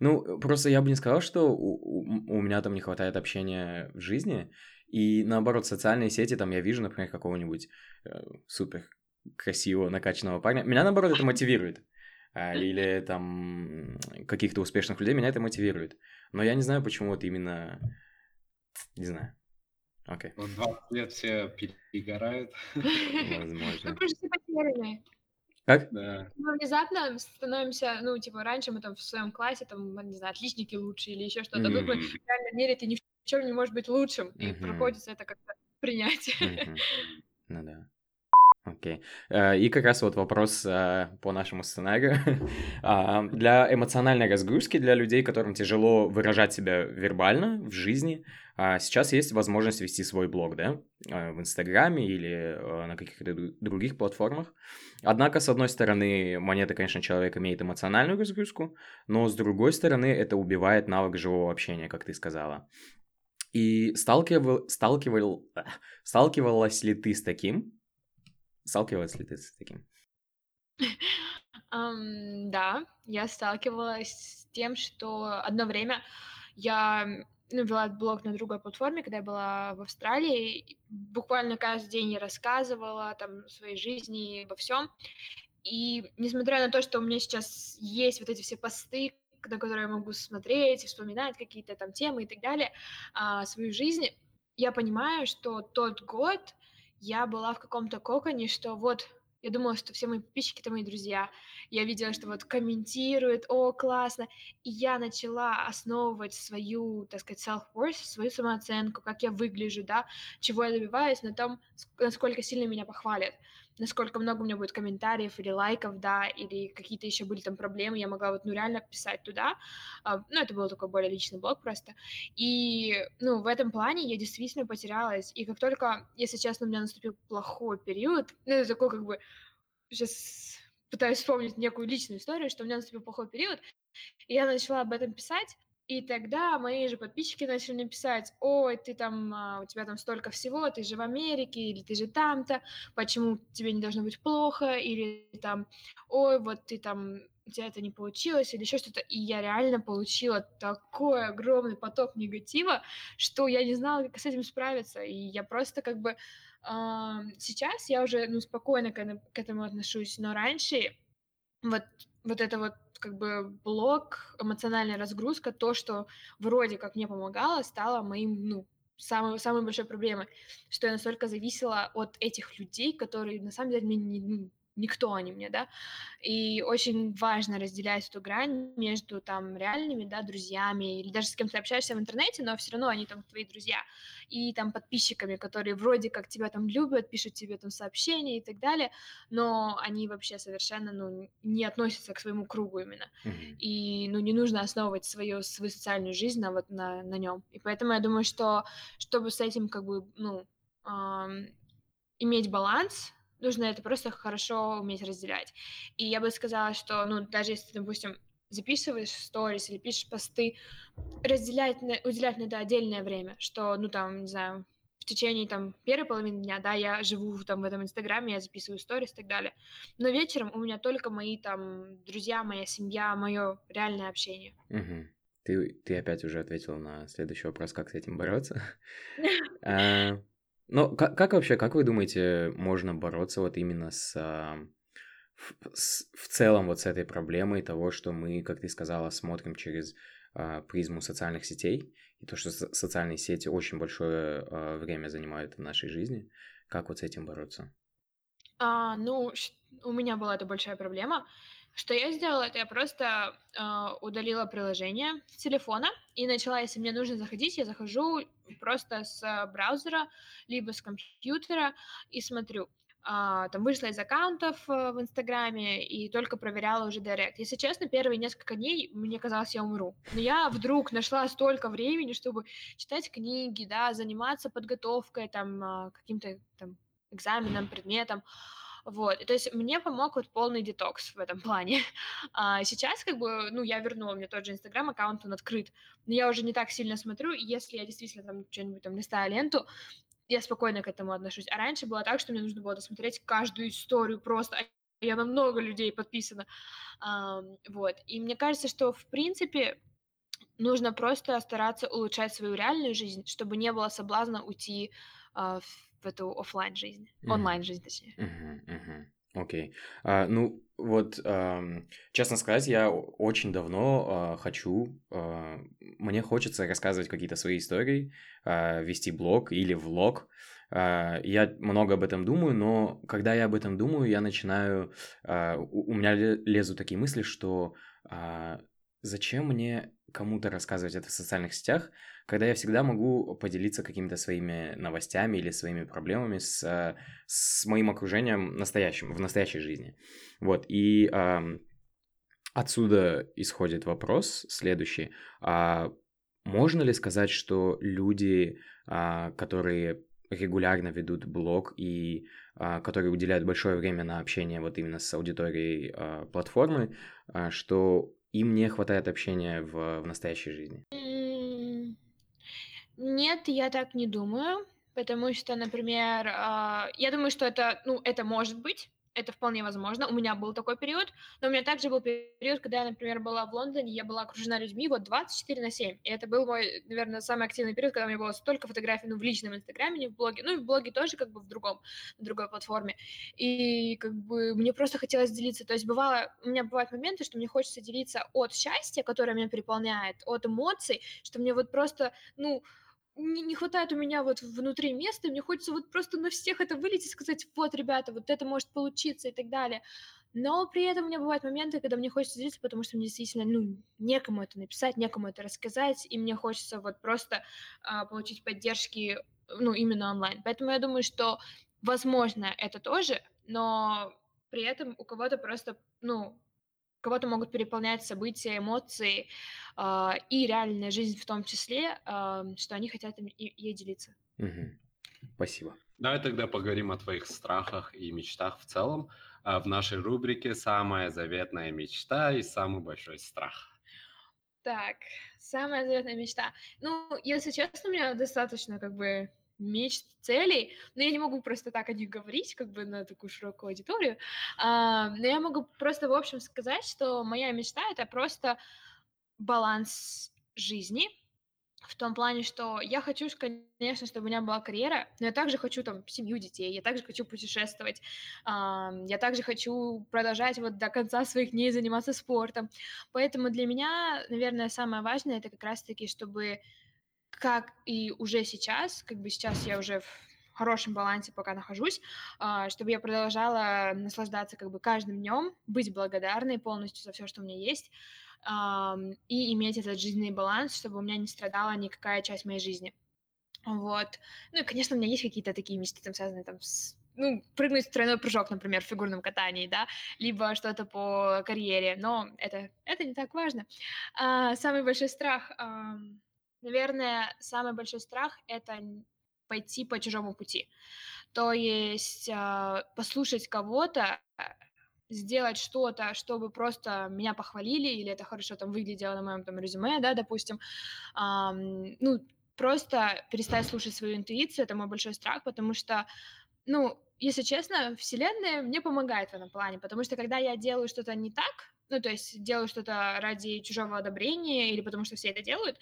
Ну, просто я бы не сказал, что у, у, у меня там не хватает общения в жизни. И наоборот, социальные сети, там я вижу, например, какого-нибудь э, супер красивого, накачанного парня. Меня, наоборот, это мотивирует. А, или там каких-то успешных людей, меня это мотивирует. Но я не знаю, почему вот именно... Не знаю. Окей. Вот 20 лет все перегорают. Возможно. Мы просто потерянные. Как? Да. Мы внезапно становимся, ну, типа, раньше мы там в своем классе, там, не знаю, отличники лучше или еще что-то. Тут мы в реальном мире ты ни в чем не можешь быть лучшим. И приходится это как-то принять. Ну да. Окей. Э, и как раз вот вопрос э, по нашему сценарию. А, для эмоциональной разгрузки, для людей, которым тяжело выражать себя вербально в жизни, а, сейчас есть возможность вести свой блог, да, э, в Инстаграме или на каких-то других платформах. Однако, с одной стороны, монета, конечно, человек имеет эмоциональную разгрузку, но с другой стороны, это убивает навык живого общения, как ты сказала. И сталкивал, сталкивал, сталкивалась ли ты с таким, Сталкивалась ли ты с таким? Um, да, я сталкивалась с тем, что одно время я ну, вела блог на другой платформе, когда я была в Австралии. Буквально каждый день я рассказывала там о своей жизни, обо всем. И несмотря на то, что у меня сейчас есть вот эти все посты, на которые я могу смотреть, вспоминать какие-то там темы и так далее, а, свою жизнь, я понимаю, что тот год я была в каком-то коконе, что вот я думала, что все мои подписчики это мои друзья. Я видела, что вот комментируют, о, классно. И я начала основывать свою, так сказать, self-worth, свою самооценку, как я выгляжу, да, чего я добиваюсь, на том, насколько сильно меня похвалят насколько много у меня будет комментариев или лайков, да, или какие-то еще были там проблемы, я могла вот, ну, реально писать туда. А, ну, это был такой более личный блог просто. И, ну, в этом плане я действительно потерялась. И как только, если честно, у меня наступил плохой период, ну, это такой как бы, сейчас пытаюсь вспомнить некую личную историю, что у меня наступил плохой период, и я начала об этом писать, И тогда мои же подписчики начали написать, ой, ты там, а, у тебя там столько всего, ты же в Америке, или ты же там-то, почему тебе не должно быть плохо, или там, ой, вот ты там, у тебя это не получилось, или еще что-то. И я реально получила такой огромный поток негатива, что я не знала, как с этим справиться. И я просто как бы... Э, сейчас я уже ну, спокойно к этому отношусь, но раньше вот, вот это вот как бы блок, эмоциональная разгрузка, то, что вроде как мне помогало, стало моим, ну, самой, самой большой проблемой, что я настолько зависела от этих людей, которые на самом деле мне не, ну, никто они мне, да, и очень важно разделять эту грань между там реальными, да, друзьями, или даже с кем ты общаешься в интернете, но все равно они там твои друзья, и там подписчиками, которые вроде как тебя там любят, пишут тебе там сообщения и так далее, но они вообще совершенно, ну, не относятся к своему кругу именно, mm-hmm. и, ну, не нужно основывать свою, свою социальную жизнь на вот на, на нем, и поэтому я думаю, что чтобы с этим как бы, ну, эм, иметь баланс, нужно это просто хорошо уметь разделять. И я бы сказала, что, ну, даже если допустим, записываешь сторис или пишешь посты, разделять, уделять на это отдельное время, что, ну, там, не знаю, в течение там первой половины дня, да, я живу там в этом инстаграме, я записываю сторис и так далее. Но вечером у меня только мои там друзья, моя семья, мое реальное общение. Угу. Ты, ты опять уже ответила на следующий вопрос, как с этим бороться. Ну, как, как вообще, как вы думаете, можно бороться вот именно с, а, с, в целом вот с этой проблемой того, что мы, как ты сказала, смотрим через а, призму социальных сетей, и то, что социальные сети очень большое а, время занимают в нашей жизни. Как вот с этим бороться? А, ну, у меня была эта большая проблема. Что я сделала, это я просто э, удалила приложение с телефона и начала, если мне нужно заходить, я захожу просто с браузера, либо с компьютера и смотрю. Uh, там вышла из аккаунтов uh, в Инстаграме и только проверяла уже Директ. Если честно, первые несколько дней мне казалось, я умру. Но я вдруг нашла столько времени, чтобы читать книги, да, заниматься подготовкой, там, uh, каким-то там экзаменам, предметам. Вот, то есть мне помог вот полный детокс в этом плане. А сейчас как бы, ну, я вернула, мне тот же Инстаграм, аккаунт, он открыт, но я уже не так сильно смотрю, если я действительно там что-нибудь там листаю ленту, я спокойно к этому отношусь. А раньше было так, что мне нужно было досмотреть каждую историю просто, я на много людей подписана. А, вот, и мне кажется, что, в принципе, нужно просто стараться улучшать свою реальную жизнь, чтобы не было соблазна уйти а, в в эту офлайн жизнь, mm-hmm. онлайн жизнь, точнее. Окей. Okay. Uh, ну, вот, uh, честно сказать, я очень давно uh, хочу, uh, мне хочется рассказывать какие-то свои истории, uh, вести блог или влог. Uh, я много об этом думаю, но когда я об этом думаю, я начинаю, uh, у, у меня лезут такие мысли, что uh, зачем мне кому-то рассказывать это в социальных сетях, когда я всегда могу поделиться какими-то своими новостями или своими проблемами с, с моим окружением настоящим, в настоящей жизни. Вот, и э, отсюда исходит вопрос следующий. А можно ли сказать, что люди, а, которые регулярно ведут блог и а, которые уделяют большое время на общение вот именно с аудиторией а, платформы, а, что им не хватает общения в, в настоящей жизни? Нет, я так не думаю, потому что, например, а, я думаю, что это, ну, это может быть, это вполне возможно. У меня был такой период, но у меня также был период, когда я, например, была в Лондоне, я была окружена людьми вот 24 на 7. И это был мой, наверное, самый активный период, когда у меня было столько фотографий, ну, в личном инстаграме, не в блоге. Ну, и в блоге тоже как бы в другом, на другой платформе. И как бы мне просто хотелось делиться. То есть бывало, у меня бывают моменты, что мне хочется делиться от счастья, которое меня переполняет, от эмоций, что мне вот просто, ну, не, не хватает у меня вот внутри места, мне хочется вот просто на всех это вылить и сказать, вот, ребята, вот это может получиться и так далее. Но при этом у меня бывают моменты, когда мне хочется делиться, потому что мне действительно, ну, некому это написать, некому это рассказать, и мне хочется вот просто а, получить поддержки, ну, именно онлайн. Поэтому я думаю, что, возможно, это тоже, но при этом у кого-то просто, ну, кого-то могут переполнять события, эмоции э, и реальная жизнь в том числе, э, что они хотят им, ей делиться. Угу. Спасибо. Давай тогда поговорим о твоих страхах и мечтах в целом. В нашей рубрике «Самая заветная мечта и самый большой страх». Так, самая заветная мечта. Ну, если честно, у меня достаточно как бы мечт, целей, но я не могу просто так о них говорить, как бы на такую широкую аудиторию. А, но я могу просто в общем сказать, что моя мечта это просто баланс жизни, в том плане, что я хочу, конечно, чтобы у меня была карьера, но я также хочу там семью детей, я также хочу путешествовать, я также хочу продолжать вот до конца своих дней заниматься спортом. Поэтому для меня, наверное, самое важное это как раз-таки, чтобы как и уже сейчас, как бы сейчас я уже в хорошем балансе пока нахожусь, а, чтобы я продолжала наслаждаться как бы каждым днем, быть благодарной полностью за все, что у меня есть, и иметь этот жизненный баланс, чтобы у меня не страдала никакая часть моей жизни. Вот. Ну и, конечно, у меня есть какие-то такие мечты, там, связанные там с ну, прыгнуть в тройной прыжок, например, в фигурном катании, да, либо что-то по карьере, но это, это не так важно. А, самый большой страх, а, наверное, самый большой страх — это пойти по чужому пути. То есть а, послушать кого-то, сделать что-то, чтобы просто меня похвалили, или это хорошо там выглядело на моем там резюме, да, допустим, ну, просто перестать слушать свою интуицию, это мой большой страх, потому что, ну, если честно, Вселенная мне помогает в этом плане, потому что когда я делаю что-то не так, ну, то есть делаю что-то ради чужого одобрения или потому что все это делают,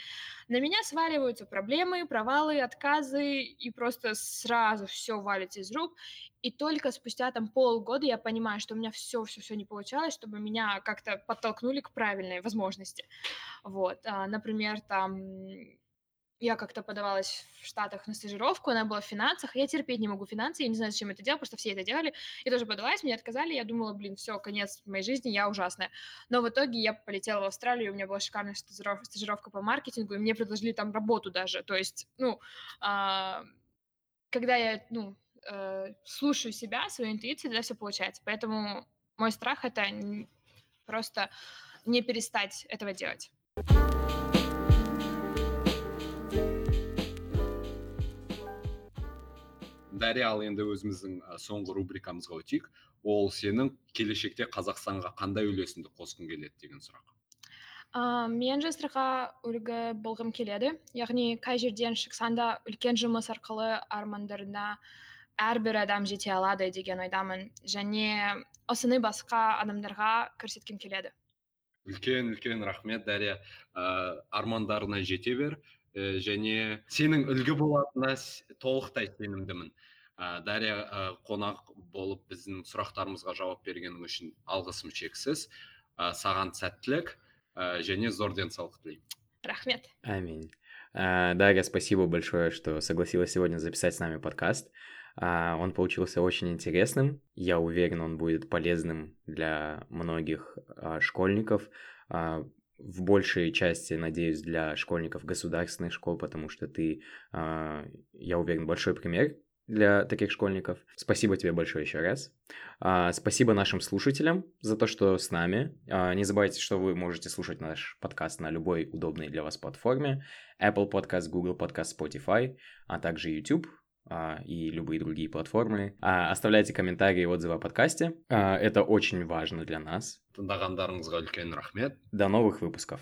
на меня сваливаются проблемы, провалы, отказы, и просто сразу все валится из рук. И только спустя там полгода я понимаю, что у меня все-все-все не получалось, чтобы меня как-то подтолкнули к правильной возможности. Вот, а, например, там я как-то подавалась в Штатах на стажировку, она была в финансах, я терпеть не могу финансы, я не знаю, зачем это делать, просто все это делали. Я тоже подалась, мне отказали, я думала, блин, все, конец моей жизни, я ужасная. Но в итоге я полетела в Австралию, у меня была шикарная стажировка по маркетингу, и мне предложили там работу даже. То есть, ну, а, когда я, ну, э, слушаю себя, свою интуицию, тогда все получается. Поэтому мой страх — это просто не перестать этого делать. Ал енді өзіміздің соңғы рубрикамызға өтейік ол сенің келешекте қазақстанға қандай үлесіңді қосқың келеді деген сұрақ. Ә, мен жастарға үлгі болғым келеді. Яғни қай жерден шықсаң да үлкен жұмыс арқылы армандарына әрбір адам жете алады деген ойдамын. Және осыны басқа адамдарға көрсеткім келеді. Үлкен үлкен рахмет дарья ә, армандарына жете бер. және сенің үлгі болатынына толықтай сенімдімін ә, дарья ә, қонақ болып біздің сұрақтарымызға жауап бергенің үшін алғысым шексіз ә, саған сәттілік ә, және зор денсаулық тілеймін рахмет аминь Дарья, спасибо большое, что согласилась сегодня записать с нами подкаст. Он получился очень интересным. Я уверен, он будет полезным для многих школьников. В большей части, надеюсь, для школьников государственных школ, потому что ты, я уверен, большой пример для таких школьников. Спасибо тебе большое еще раз. А, спасибо нашим слушателям за то, что с нами. А, не забывайте, что вы можете слушать наш подкаст на любой удобной для вас платформе. Apple Podcast, Google Podcast, Spotify, а также YouTube а, и любые другие платформы. А, оставляйте комментарии и отзывы о подкасте. А, это очень важно для нас. До новых выпусков.